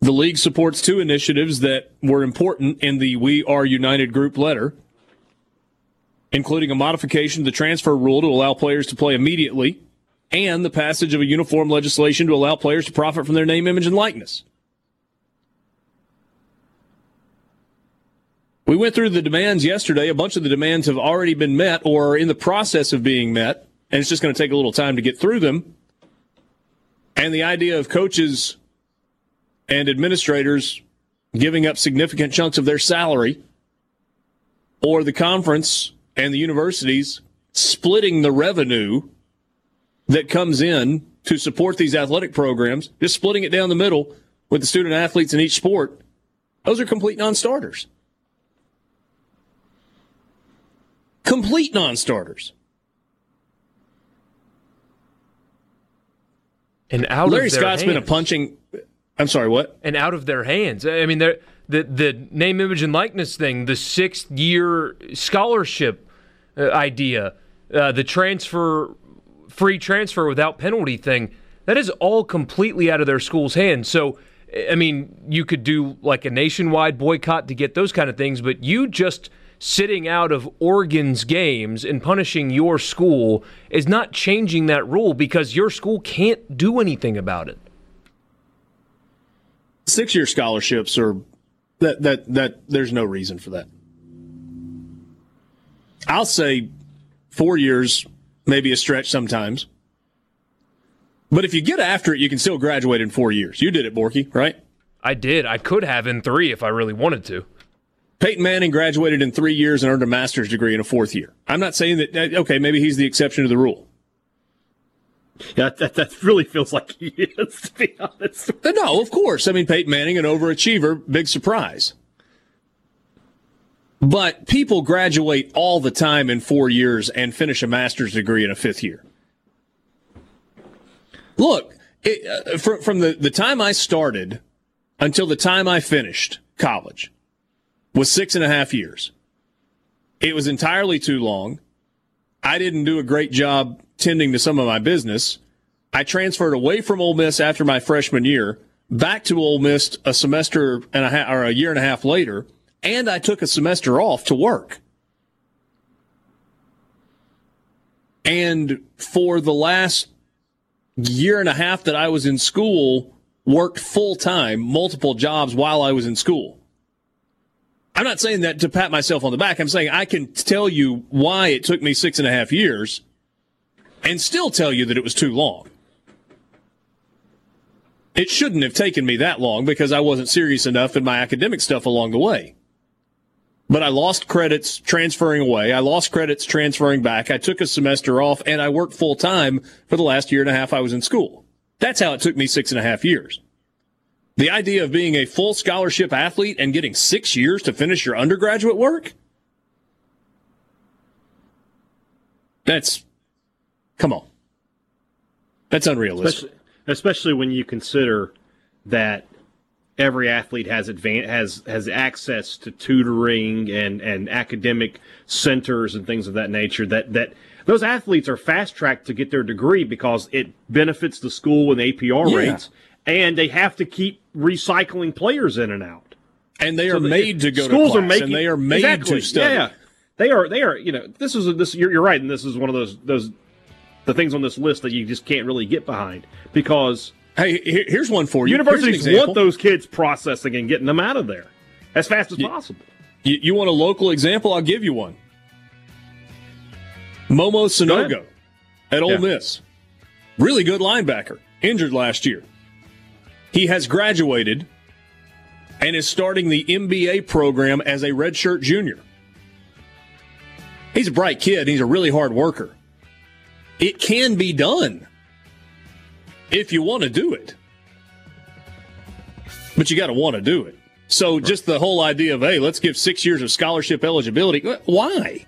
The league supports two initiatives that were important in the We Are United group letter, including a modification of the transfer rule to allow players to play immediately and the passage of a uniform legislation to allow players to profit from their name, image, and likeness. We went through the demands yesterday. A bunch of the demands have already been met or are in the process of being met, and it's just going to take a little time to get through them. And the idea of coaches and administrators giving up significant chunks of their salary, or the conference and the universities splitting the revenue that comes in to support these athletic programs, just splitting it down the middle with the student athletes in each sport, those are complete non starters. Complete non starters. And out Larry Scott's hands. been a punching I'm sorry, what? And out of their hands. I mean, the the name, image, and likeness thing, the sixth year scholarship uh, idea, uh, the transfer, free transfer without penalty thing, that is all completely out of their school's hands. So, I mean, you could do like a nationwide boycott to get those kind of things, but you just sitting out of Oregon's games and punishing your school is not changing that rule because your school can't do anything about it six year scholarships are that that that there's no reason for that. I'll say four years, maybe a stretch sometimes. But if you get after it, you can still graduate in four years. You did it, Borky, right? I did. I could have in three if I really wanted to. Peyton Manning graduated in three years and earned a master's degree in a fourth year. I'm not saying that, okay, maybe he's the exception to the rule. Yeah, that, that really feels like he is, to be honest. No, of course. I mean, Peyton Manning, an overachiever, big surprise. But people graduate all the time in four years and finish a master's degree in a fifth year. Look, it, uh, from, from the, the time I started until the time I finished college was six and a half years. It was entirely too long. I didn't do a great job tending to some of my business. I transferred away from Ole Miss after my freshman year, back to Ole Miss a semester and a half, or a year and a half later, and I took a semester off to work. And for the last year and a half that I was in school, worked full time, multiple jobs while I was in school. I'm not saying that to pat myself on the back. I'm saying I can tell you why it took me six and a half years and still tell you that it was too long. It shouldn't have taken me that long because I wasn't serious enough in my academic stuff along the way. But I lost credits transferring away. I lost credits transferring back. I took a semester off and I worked full time for the last year and a half I was in school. That's how it took me six and a half years. The idea of being a full scholarship athlete and getting six years to finish your undergraduate work? That's, come on. That's unrealistic. Especially, especially when you consider that every athlete has advan- has has access to tutoring and and academic centers and things of that nature that that those athletes are fast tracked to get their degree because it benefits the school with APR Yeah. rates and they have to keep recycling players in and out. And they are So the- made to go schools to class, are making and they are made exactly, to study. Yeah, they are. They are. You know, this is a, this. You're, you're right, and this is one of those those the things on this list that you just can't really get behind because Hey, here's one for you. universities want those kids processing and getting them out of there as fast as possible. You, you want a local example? I'll give you one. MoMo Sanogo at Ole Yeah. Miss. Really good linebacker. Injured last year. He has graduated and is starting the MBA program as a redshirt junior. He's a bright kid. He's a really hard worker. It can be done if you want to do it. But you got to want to do it. So just the whole idea of, hey, let's give six years of scholarship eligibility. Why?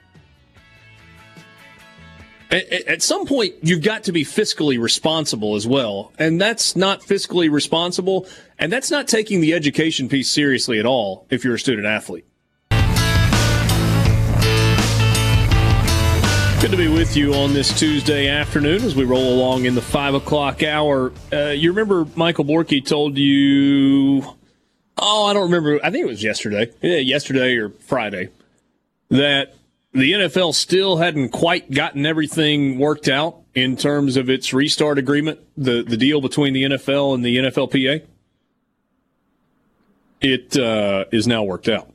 At, some point, you've got to be fiscally responsible as well. And that's not fiscally responsible. And that's not taking the education piece seriously at all if you're a student athlete. Good to be with you on this Tuesday afternoon as we roll along in the five o'clock hour. Uh, you remember Michael Borky told you, oh, I don't remember, I think it was yesterday, yeah, yesterday or Friday, that the NFL still hadn't quite gotten everything worked out in terms of its restart agreement, the, the deal between the NFL and the NFLPA. It uh, is now worked out.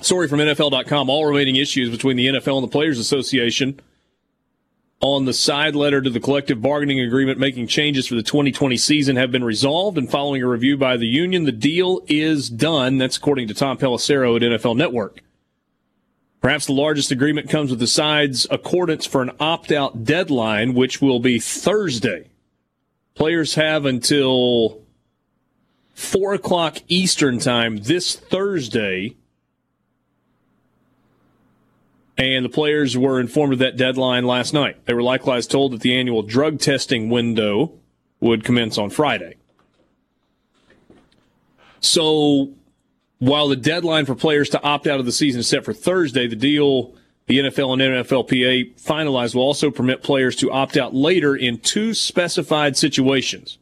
Story from NFL.com. All remaining issues between the NFL and the Players Association on the side letter to the collective bargaining agreement making changes for the 2020 season have been resolved. And following a review by the union, the deal is done. That's according to Tom Pelissero at NFL Network. Perhaps the largest agreement comes with the sides' accordance for an opt out deadline, which will be Thursday. Players have until 4 o'clock Eastern Time this Thursday and the players were informed of that deadline last night. They were likewise told that the annual drug testing window would commence on Friday. So, while the deadline for players to opt out of the season is set for Thursday, the deal the NFL and NFLPA finalized will also permit players to opt out later in two specified situations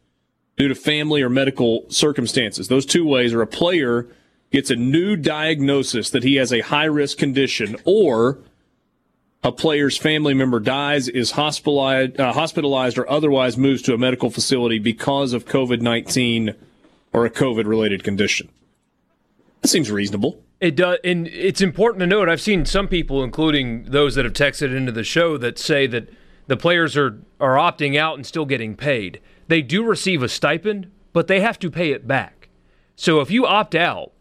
due to family or medical circumstances. Those two ways are a player gets a new diagnosis that he has a high risk condition or a player's family member dies, is hospitalized, uh, hospitalized or otherwise moves to a medical facility because of COVID 19 or a COVID related condition. That seems reasonable. It does, and it's important to note. I've seen some people, including those that have texted into the show, that say that the players are are opting out and still getting paid. They do receive a stipend, but they have to pay it back. So if you opt out,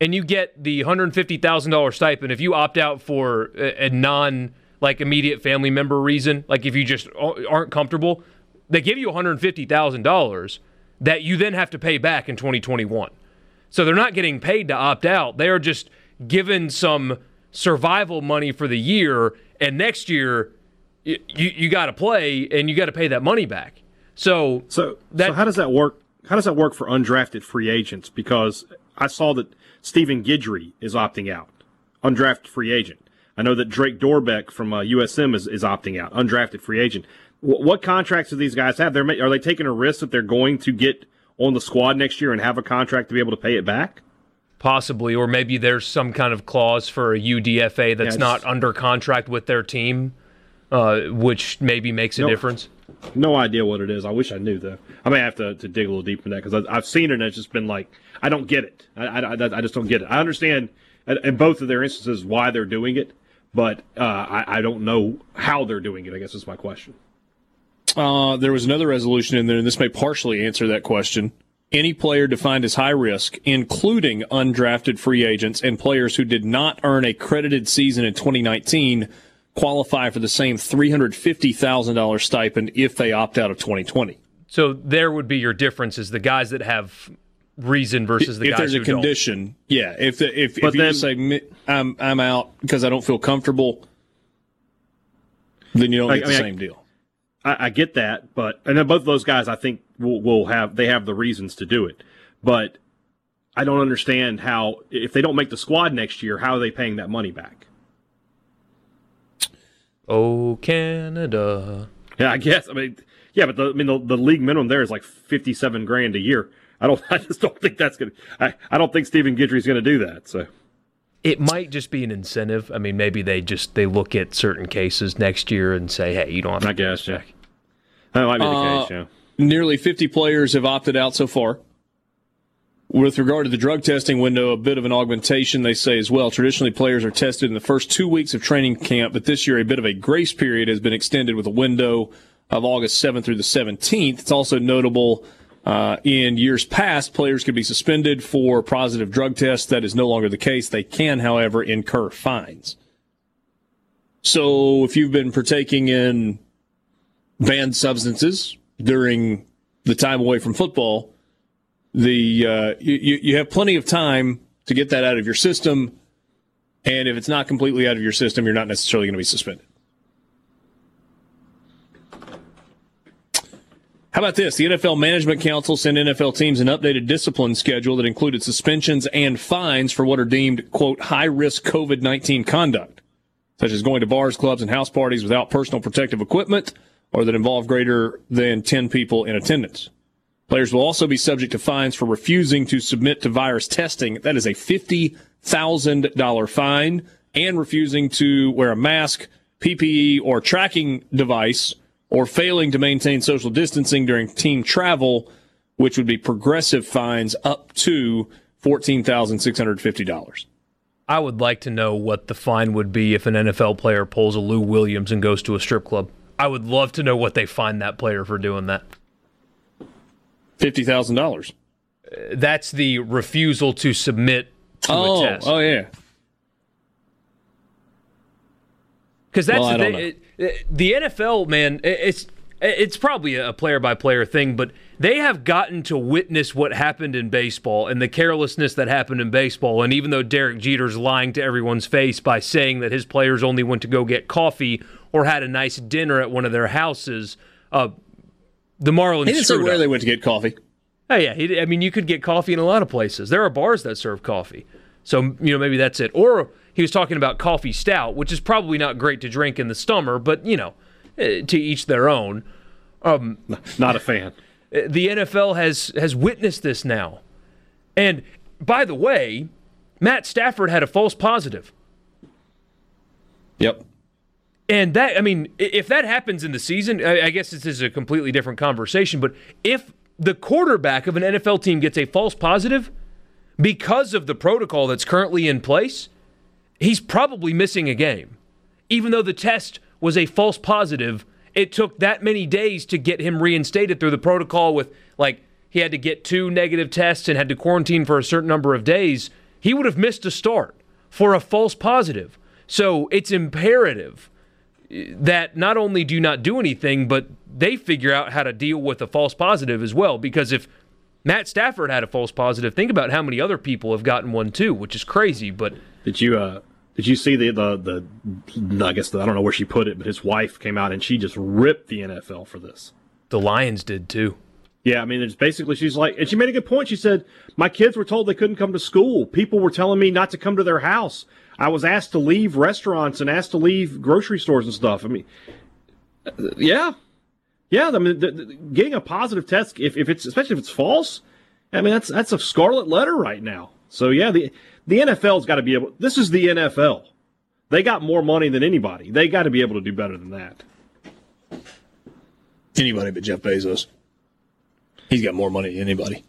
and you get the $150,000 stipend if you opt out for a, a non like immediate family member reason, like if you just aren't comfortable, they give you $150,000 that you then have to pay back in 2021. So they're not getting paid to opt out. They are just given some survival money for the year and next year you you got to play and you got to pay that money back. So so that, so how does that work? How does that work for undrafted free agents? Because I saw that Stephen Guidry is opting out, undrafted free agent. I know that Drake Dorbeck from uh, USM is, is opting out, undrafted free agent. W- what contracts do these guys have? They're, are they taking a risk that they're going to get on the squad next year and have a contract to be able to pay it back? Possibly, or maybe there's some kind of clause for a UDFA that's yeah, not under contract with their team, uh, which maybe makes a no, difference. No idea what it is. I wish I knew though. I may have to, to dig a little deeper in that because I've seen it and it's just been like I don't get it. I, I, I just don't get it. I understand in both of their instances why they're doing it, but uh, I, I don't know how they're doing it. I guess is my question. Uh, there was another resolution in there, and this may partially answer that question. Any player defined as high risk, including undrafted free agents and players who did not earn a credited season in 2019, qualify for the same $350,000 stipend if they opt out of 2020. So there would be your difference is the guys that have reason versus the if guys there's a condition. Don't. Yeah, if the, if, if you say I'm I'm out because I don't feel comfortable, then you don't get I the mean, same I, deal. I, I, get that, but and then both of those guys I think will, will have they have the reasons to do it, but I don't understand how if they don't make the squad next year, how are they paying that money back? Oh, Canada. Yeah, I guess. I mean, yeah, but the, I mean the, the league minimum there is like fifty-seven grand a year. I don't. I just don't think that's gonna. I, I don't think Stephen Guidry's going to do that. So it might just be an incentive. I mean, maybe they just they look at certain cases next year and say, "Hey, you don't have." To I guess, yeah. That might be the uh, case. Yeah. Nearly 50 players have opted out so far. With regard to the drug testing window, a bit of an augmentation, they say as well. Traditionally, players are tested in the first two weeks of training camp, but this year a bit of a grace period has been extended with a window of August 7th through the 17th. It's also notable uh, in years past, players could be suspended for positive drug tests. That is no longer the case. They can, however, incur fines. So if you've been partaking in banned substances during the time away from football, the uh, you, you have plenty of time to get that out of your system. And if it's not completely out of your system, you're not necessarily going to be suspended. How about this? The NFL Management Council sent NFL teams an updated discipline schedule that included suspensions and fines for what are deemed, quote, high risk COVID 19 conduct, such as going to bars, clubs, and house parties without personal protective equipment or that involve greater than 10 people in attendance. Players will also be subject to fines for refusing to submit to virus testing. That is a $50,000 fine and refusing to wear a mask, PPE, or tracking device or failing to maintain social distancing during team travel, which would be progressive fines up to $14,650. I would like to know what the fine would be if an NFL player pulls a Lou Williams and goes to a strip club. I would love to know what they fine that player for doing that. $50,000. That's the refusal to submit to oh, a test. Oh, yeah. Because that's well, the thing the NFL, man, it's it's probably a player by player thing, but they have gotten to witness what happened in baseball and the carelessness that happened in baseball. And even though Derek Jeter's lying to everyone's face by saying that his players only went to go get coffee or had a nice dinner at one of their houses, uh, the Marlins. He didn't say where up. they went to get coffee. Oh yeah, he, I mean you could get coffee in a lot of places. There are bars that serve coffee, so you know maybe that's it. Or he was talking about coffee stout, which is probably not great to drink in the summer, but you know, eh, to each their own. Um, not a fan. Eh, the NFL has has witnessed this now, and by the way, Matt Stafford had a false positive. Yep. And that, I mean, if that happens in the season, I guess this is a completely different conversation. But if the quarterback of an NFL team gets a false positive because of the protocol that's currently in place, he's probably missing a game. Even though the test was a false positive, it took that many days to get him reinstated through the protocol with like he had to get two negative tests and had to quarantine for a certain number of days. he would have missed a start for a false positive. So it's imperative that not only do you not do anything, but they figure out how to deal with a false positive as well. Because if Matt Stafford had a false positive, think about how many other people have gotten one too, which is crazy. But Did you uh did you see the the the I guess the, I don't know where she put it, but his wife came out and she just ripped the NFL for this. the Lions did too. Yeah, I mean, it's basically she's like, and she made a good point. She said, "My kids were told they couldn't come to school. People were telling me not to come to their house. I was asked to leave restaurants and asked to leave grocery stores and stuff. I mean, yeah, yeah. I mean, the, the, getting a positive test, if, if it's especially if it's false, I mean, that's that's a scarlet letter right now. So yeah, the the NFL's got to be able. This is the NFL. They got more money than anybody. They got to be able to do better than that. Anybody but Jeff Bezos. He's got more money than anybody.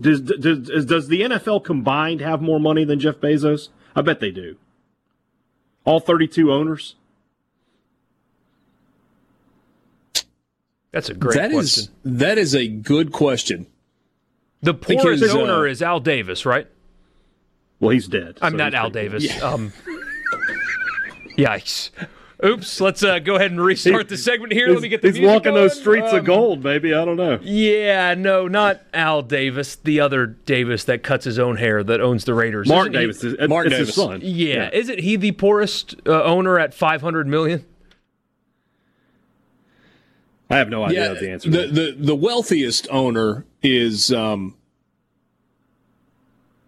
Does, does does the NFL combined have more money than Jeff Bezos? I bet they do. All 32 owners. That's a great That question. is that is a good question. The think poorest his, uh, owner is Al Davis, right? Well, he's dead. I'm so not Al pretty good. Davis. Um, yikes. Oops. Let's uh, go ahead and restart the segment here. Let me get the He's music walking those streets Um, of gold, maybe. I don't know. Yeah, no, not Al Davis. The other Davis that cuts his own hair that owns the Raiders. Mark Isn't he- Davis. Is, Mark it's Davis. his son. yeah. isn't he the poorest uh, owner at 500 million? I have no idea Yeah, the answer. the, the the wealthiest owner is um.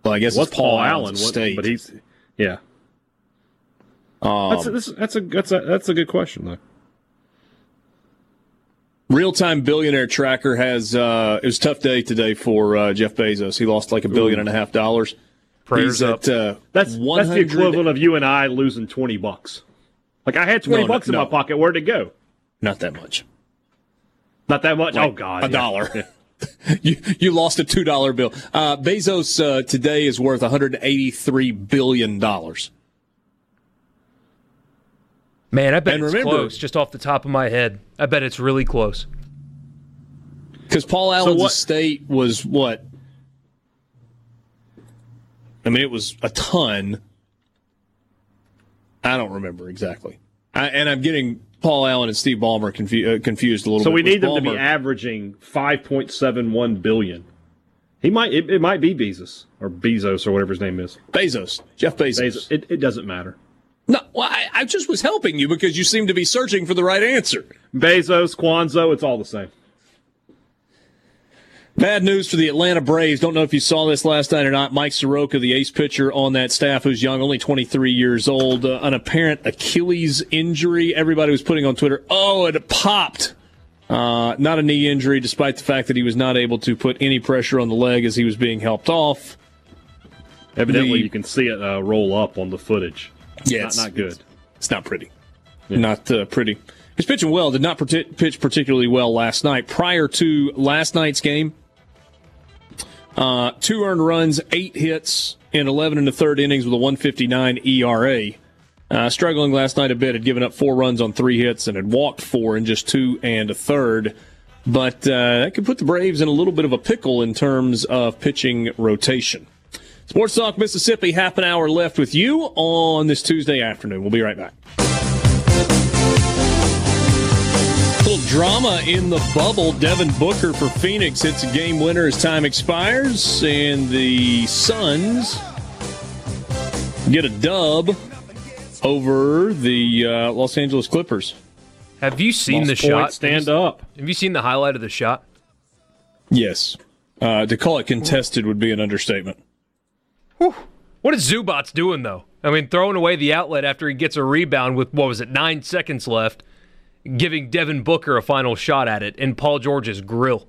Well, I guess What's it's Paul, Paul Allen, Allen? What, State. but he's yeah. um, That's a, this, that's a that's a that's a good question though. Real time billionaire tracker has uh, it was a tough day today for uh, Jeff Bezos. He lost like a billion and a half dollars. Prayers He's up. at uh, That's that's the equivalent of you and I losing twenty bucks. Like I had twenty No, no, bucks in no. my pocket. Where'd it go? Not that much. Not that much. Like oh God, a yeah. dollar. you you lost a two dollar bill. Uh, Bezos uh, today is worth 183 billion dollars. Man, I bet And it's remember- close just off the top of my head. I bet it's really close. Because Paul Allen's what- estate was what? I mean, it was a ton. I don't remember exactly. I, and I'm getting Paul Allen and Steve Ballmer confu- uh, confused a little bit. So bit. we need them to be averaging five point seven one billion. He might it, it might be Bezos or Bezos or whatever his name is. Bezos, Jeff Bezos. Bezos. It, it doesn't matter. No, well, I, I just was helping you because you seem to be searching for the right answer. Bezos, Quanzo, it's all the same. Bad news for the Atlanta Braves. Don't know if you saw this last night or not. Mike Soroka, the ace pitcher on that staff, who's young, only 23 years old, uh, an apparent Achilles injury. Everybody was putting on Twitter, oh, it popped. Uh, not a knee injury, despite the fact that he was not able to put any pressure on the leg as he was being helped off. Evidently, The- you can see it uh, roll up on the footage. Yeah, not, not good. It's not pretty. Not uh, pretty. He's pitching well. Did not pitch particularly well last night. Prior to last night's game, uh, two earned runs, eight hits in 11 and the third innings with a 159 ERA. Uh, struggling last night a bit, had given up four runs on three hits and had walked four in just two and a third. But uh, that could put the Braves in a little bit of a pickle in terms of pitching rotation. Sports Talk Mississippi, half an hour left with you on this Tuesday afternoon. We'll be right back. Drama in the bubble. Devin Booker for Phoenix hits a game winner as time expires, and the Suns get a dub over the uh, Los Angeles Clippers. Have you seen Lost the shot? Stand up. Have you seen the highlight of the shot? Yes. Uh, to call it contested would be an understatement. What is Zubac doing though? I mean, throwing away the outlet after he gets a rebound with what was it, nine seconds left, giving Devin Booker a final shot at it in Paul George's grill.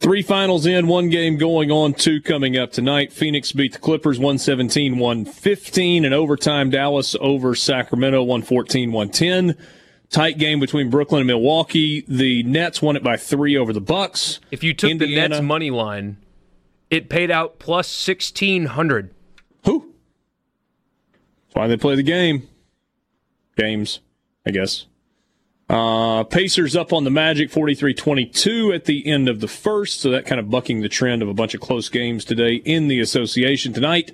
Three finals in, one game going on, two coming up tonight. Phoenix beat the Clippers 117 115. In overtime, Dallas over Sacramento 114 110. Tight game between Brooklyn and Milwaukee. The Nets won it by three over the Bucks. If you took the Nets money line, it paid out plus sixteen hundred. Who? That's why they play the game. Games, I guess. Uh, Pacers up on the Magic 43 22 at the end of the first. So that kind of bucking the trend of a bunch of close games today in the association. Tonight,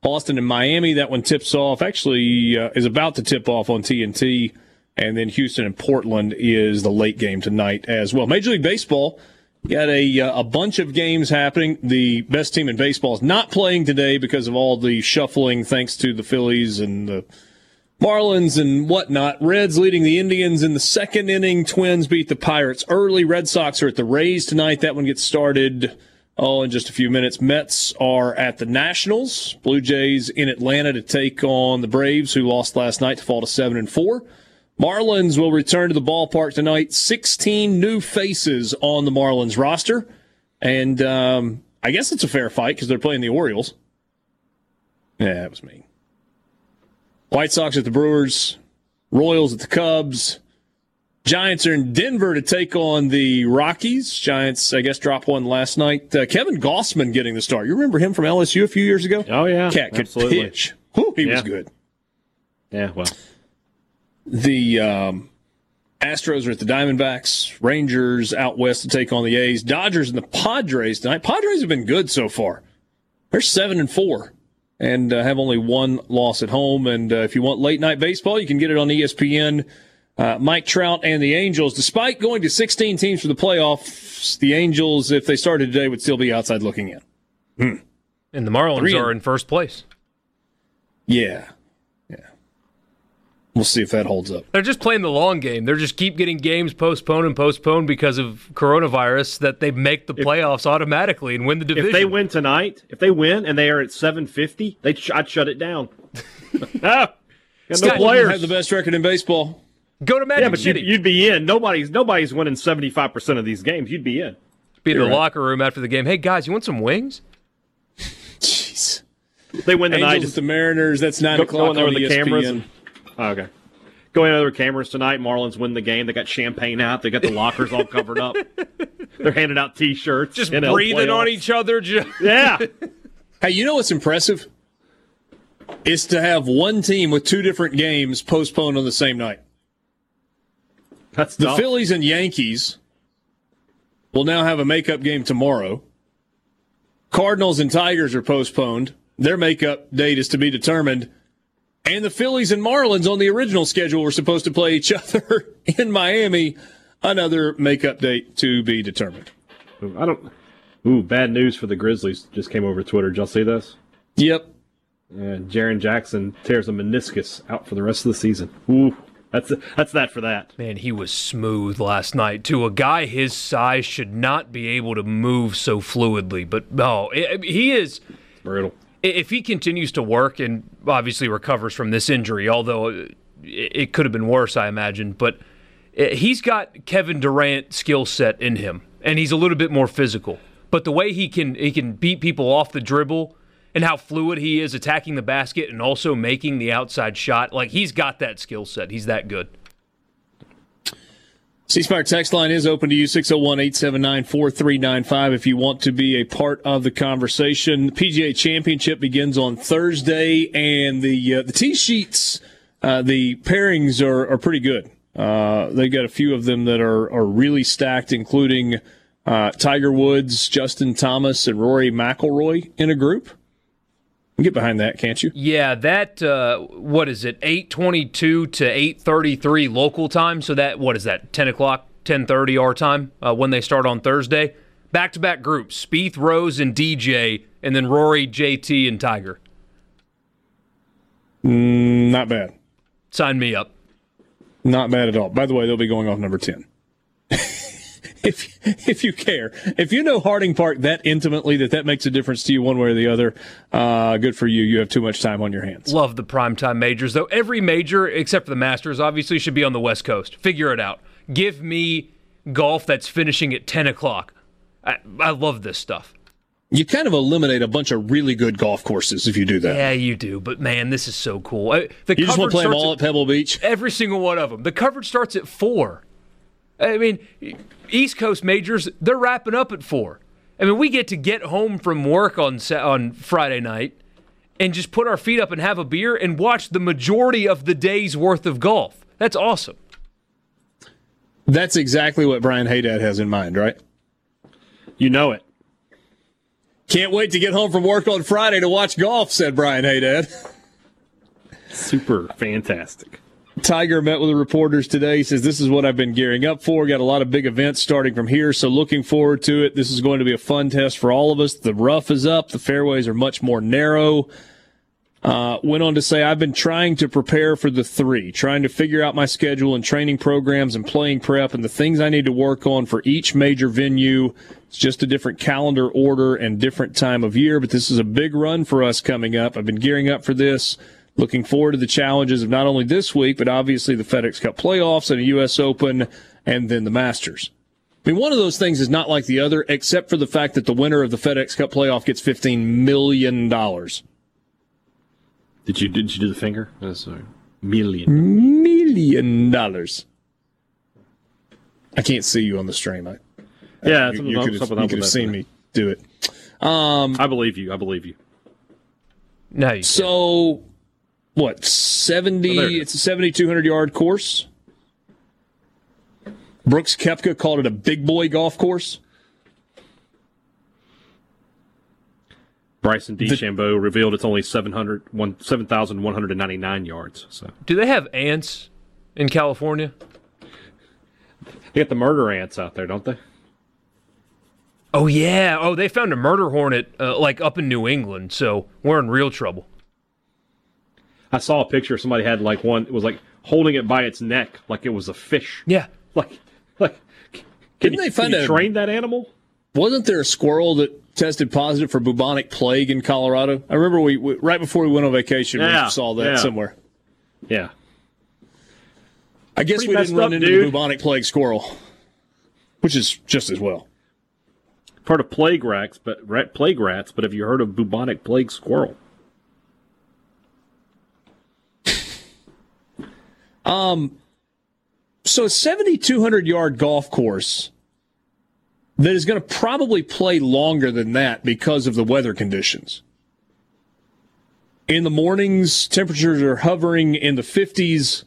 Boston and Miami. That one tips off, actually, uh, is about to tip off on TNT. And then Houston and Portland is the late game tonight as well. Major League Baseball got a, uh, a bunch of games happening. The best team in baseball is not playing today because of all the shuffling, thanks to the Phillies and the Marlins and whatnot. Reds leading the Indians in the second inning. Twins beat the Pirates early. Red Sox are at the Rays tonight. That one gets started. Oh, in just a few minutes. Mets are at the Nationals. Blue Jays in Atlanta to take on the Braves, who lost last night to fall to seven and four. Marlins will return to the ballpark tonight. 16 new faces on the Marlins roster. And um, I guess it's a fair fight because they're playing the Orioles. Yeah, that was mean. White Sox at the Brewers, Royals at the Cubs. Giants are in Denver to take on the Rockies. Giants, I guess, dropped one last night. Uh, Kevin Gausman getting the start. You remember him from LSU a few years ago? Oh yeah, Cat could absolutely. pitch. Whew, he was good. Yeah, well, The um, Astros are at the Diamondbacks. Rangers out west to take on the A's. Dodgers and the Padres tonight. Padres have been good so far. They're seven and four, and uh, have only one loss at home. And uh, if you want late night baseball, you can get it on ESPN. Uh, Mike Trout and the Angels, despite going to 16 teams for the playoffs, the Angels, if they started today, would still be outside looking in. And the Marlins Three are in first place. Yeah. We'll see if that holds up. They're just playing the long game. They're just keep getting games postponed and postponed because of coronavirus that they make the playoffs automatically and win the division. if they win tonight, if they win and they are at 750, they sh- I'd shut it down. ah, got no Scott, you players. have the best record in baseball. Go to Magic yeah, but you'd, you'd be in. Nobody's nobody's winning 75 percent of these games. You'd be in. be in the You're right. locker room after the game. Hey guys, you want some wings? Jeez. They win tonight. Angels at the Mariners. That's nine Go, o'clock go there on with the ESPN. cameras. And, oh, okay. Going in there cameras tonight. Marlins win the game. They got champagne out. They got the lockers all covered up. They're handing out T-shirts. Just NL breathing on each other. Just, Yeah. Hey, you know what's impressive? Is to have one team with two different games postponed on the same night. That's The tough. Phillies and Yankees will now have a makeup game tomorrow. Cardinals and Tigers are postponed. Their makeup date is to be determined. And the Phillies and Marlins on the original schedule were supposed to play each other in Miami. Another makeup date to be determined. I don't. Ooh, bad news for the Grizzlies. Just came over Twitter. Did y'all see this? Yep. And Jaren Jackson tears a meniscus out for the rest of the season. Ooh, that's that's that for that. man, he was smooth last night. To a guy his size, should not be able to move so fluidly. But oh, no, I- I- he is. Brutal. If he continues to work and obviously recovers from this injury, although it could have been worse, I imagine, but uh, he's got Kevin Durant skill set in him, and he's a little bit more physical. But the way he can he can beat people off the dribble and how fluid he is attacking the basket and also making the outside shot, like he's got that skill set. He's that good. C Spire text line is open to you 601 879 4395 if you want to be a part of the conversation. The PGA Championship begins on Thursday, and the uh, the tee sheets, uh, the pairings are, are pretty good. Uh, they got a few of them that are, are really stacked, including uh, Tiger Woods, Justin Thomas, and Rory McIlroy in a group. You get behind that, can't you? Yeah, that uh, what is it? Eight twenty-two to eight thirty-three local time. So that what is that? Ten o'clock, ten thirty our time uh, when they start on Thursday. Back-to-back groups: Spieth, Rose, and DJ, and then Rory, JT, and Tiger. Not bad. Sign me up. Not bad at all. By the way, they'll be going off number 10. If if you care, if you know Harding Park that intimately that that makes a difference to you one way or the other, uh, good for you. You have too much time on your hands. Love the primetime majors, though. Every major, except for the Masters, obviously, should be on the West Coast. Figure it out. Give me golf that's finishing at 10 o'clock. I, I love this stuff. You kind of eliminate a bunch of really good golf courses if you do that. Yeah, you do. But man, this is so cool. I- The You just want to play them all at Pebble Beach. Every single one of them. The coverage starts at four. I mean, East Coast majors, they're wrapping up at four. I mean, we get to get home from work on on Friday night and just put our feet up and have a beer and watch the majority of the day's worth of golf. That's awesome. That's exactly what Brian Haydad has in mind, right? You know it. Can't wait to get home from work on Friday to watch golf, said Brian Haydad. Super fantastic. Tiger met with the reporters today. He says, This is what I've been gearing up for. Got a lot of big events starting from here, so looking forward to it. This is going to be a fun test for all of us. The rough is up, the fairways are much more narrow. Uh, went on to say, I've been trying to prepare for the three, trying to figure out my schedule and training programs and playing prep and the things I need to work on for each major venue. It's just a different calendar order and different time of year, but this is a big run for us coming up. I've been gearing up for this. Looking forward to the challenges of not only this week, but obviously the FedEx Cup playoffs and a U.S. Open and then the Masters. I mean, one of those things is not like the other, except for the fact that the winner of the FedEx Cup playoff gets $15 million. Did you did you do the finger? That's a million. Million dollars. I can't see you on the stream. I, Yeah, you, something- you could have, you could have seen me do it. Um, I believe you. I believe you. No, you So, what, Oh, 70, there it is. it's a 7,200 yard course. Brooks Koepka called it a big boy golf course. Bryson DeChambeau revealed it's only 700, one- 7,199 yards. So do they have ants in California? they got the murder ants out there, don't they? Oh yeah. Oh, they found a murder hornet uh, like up in New England, so we're in real trouble. I saw a picture. Somebody had like one. It was like holding it by its neck, like it was a fish. Yeah. Like, like. Can Didn't you, they can find you a- train that animal? Wasn't there a squirrel that tested positive for bubonic plague in Colorado? I remember we, we right before we went on vacation, Yeah, we saw that yeah. somewhere. Yeah. I guess Pretty we didn't run up, into dude. the bubonic plague squirrel, which is just as well. Part of plague rats, but rat plague rats. But have you heard of bubonic plague squirrel? Um, so a 7,200 yard golf course that is going to probably play longer than that because of the weather conditions. In the mornings, temperatures are hovering in the 50s,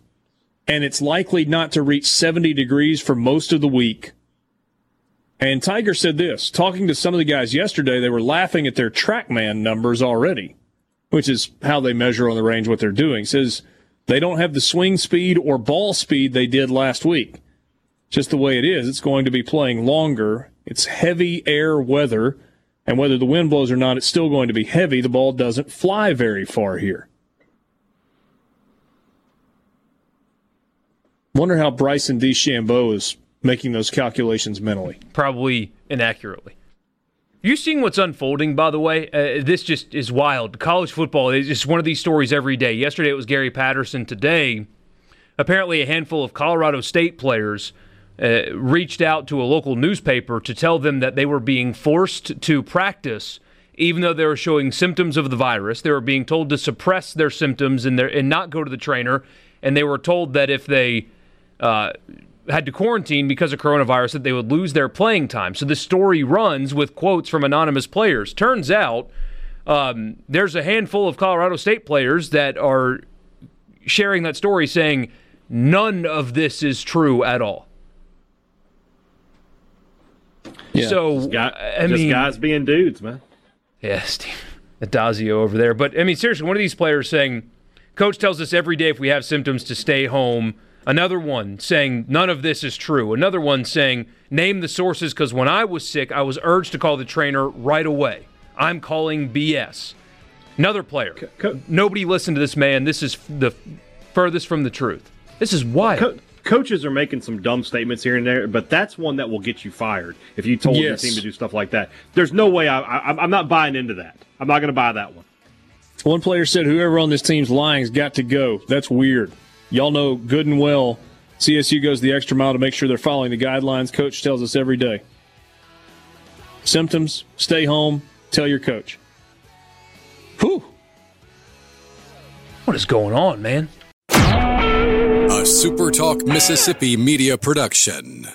and it's likely not to reach 70 degrees for most of the week. And Tiger said this talking to some of the guys yesterday, they were laughing at their TrackMan numbers already, which is how they measure on the range what they're doing. Says they don't have the swing speed or ball speed they did last week. Just the way it is, it's going to be playing longer. It's heavy air weather, and whether the wind blows or not, it's still going to be heavy. The ball doesn't fly very far here. Wonder how Bryson DeChambeau is making those calculations mentally. Probably inaccurately. You seeing what's unfolding, by the way? Uh, this just is wild. College football is just one of these stories every day. Yesterday it was Gary Patterson. Today, apparently a handful of Colorado State players uh, reached out to a local newspaper to tell them that they were being forced to practice, even though they were showing symptoms of the virus. They were being told to suppress their symptoms and, their, and not go to the trainer. And they were told that if they uh, had to quarantine because of coronavirus that they would lose their playing time. So the story runs with quotes from anonymous players. Turns out um, there's a handful of Colorado State players that are sharing that story saying none of this is true at all. Yeah, So Guy, I just mean, guys being dudes, man. yeah, Steve Addazio over there. But I mean, seriously, one of these players saying, "Coach tells us every day if we have symptoms to stay home." Another one saying none of this is true. Another one saying, "Name the sources because when I was sick, I was urged to call the trainer right away. I'm calling BS." Another player, co- nobody listened to this man. This is the furthest from the truth. This is wild. Co- coaches are making some dumb statements here and there, but that's one that will get you fired if you told your team to do stuff like that. There's no way I, I, I'm not buying into that. I'm not going to buy that one. One player said, "Whoever on this team's lying's got to go." That's weird. Y'all know good and well. CSU goes the extra mile to make sure they're following the guidelines. Coach tells us every day. Symptoms: stay home. Tell your coach. Whew. what is going on, man? A SuperTalk Mississippi media production.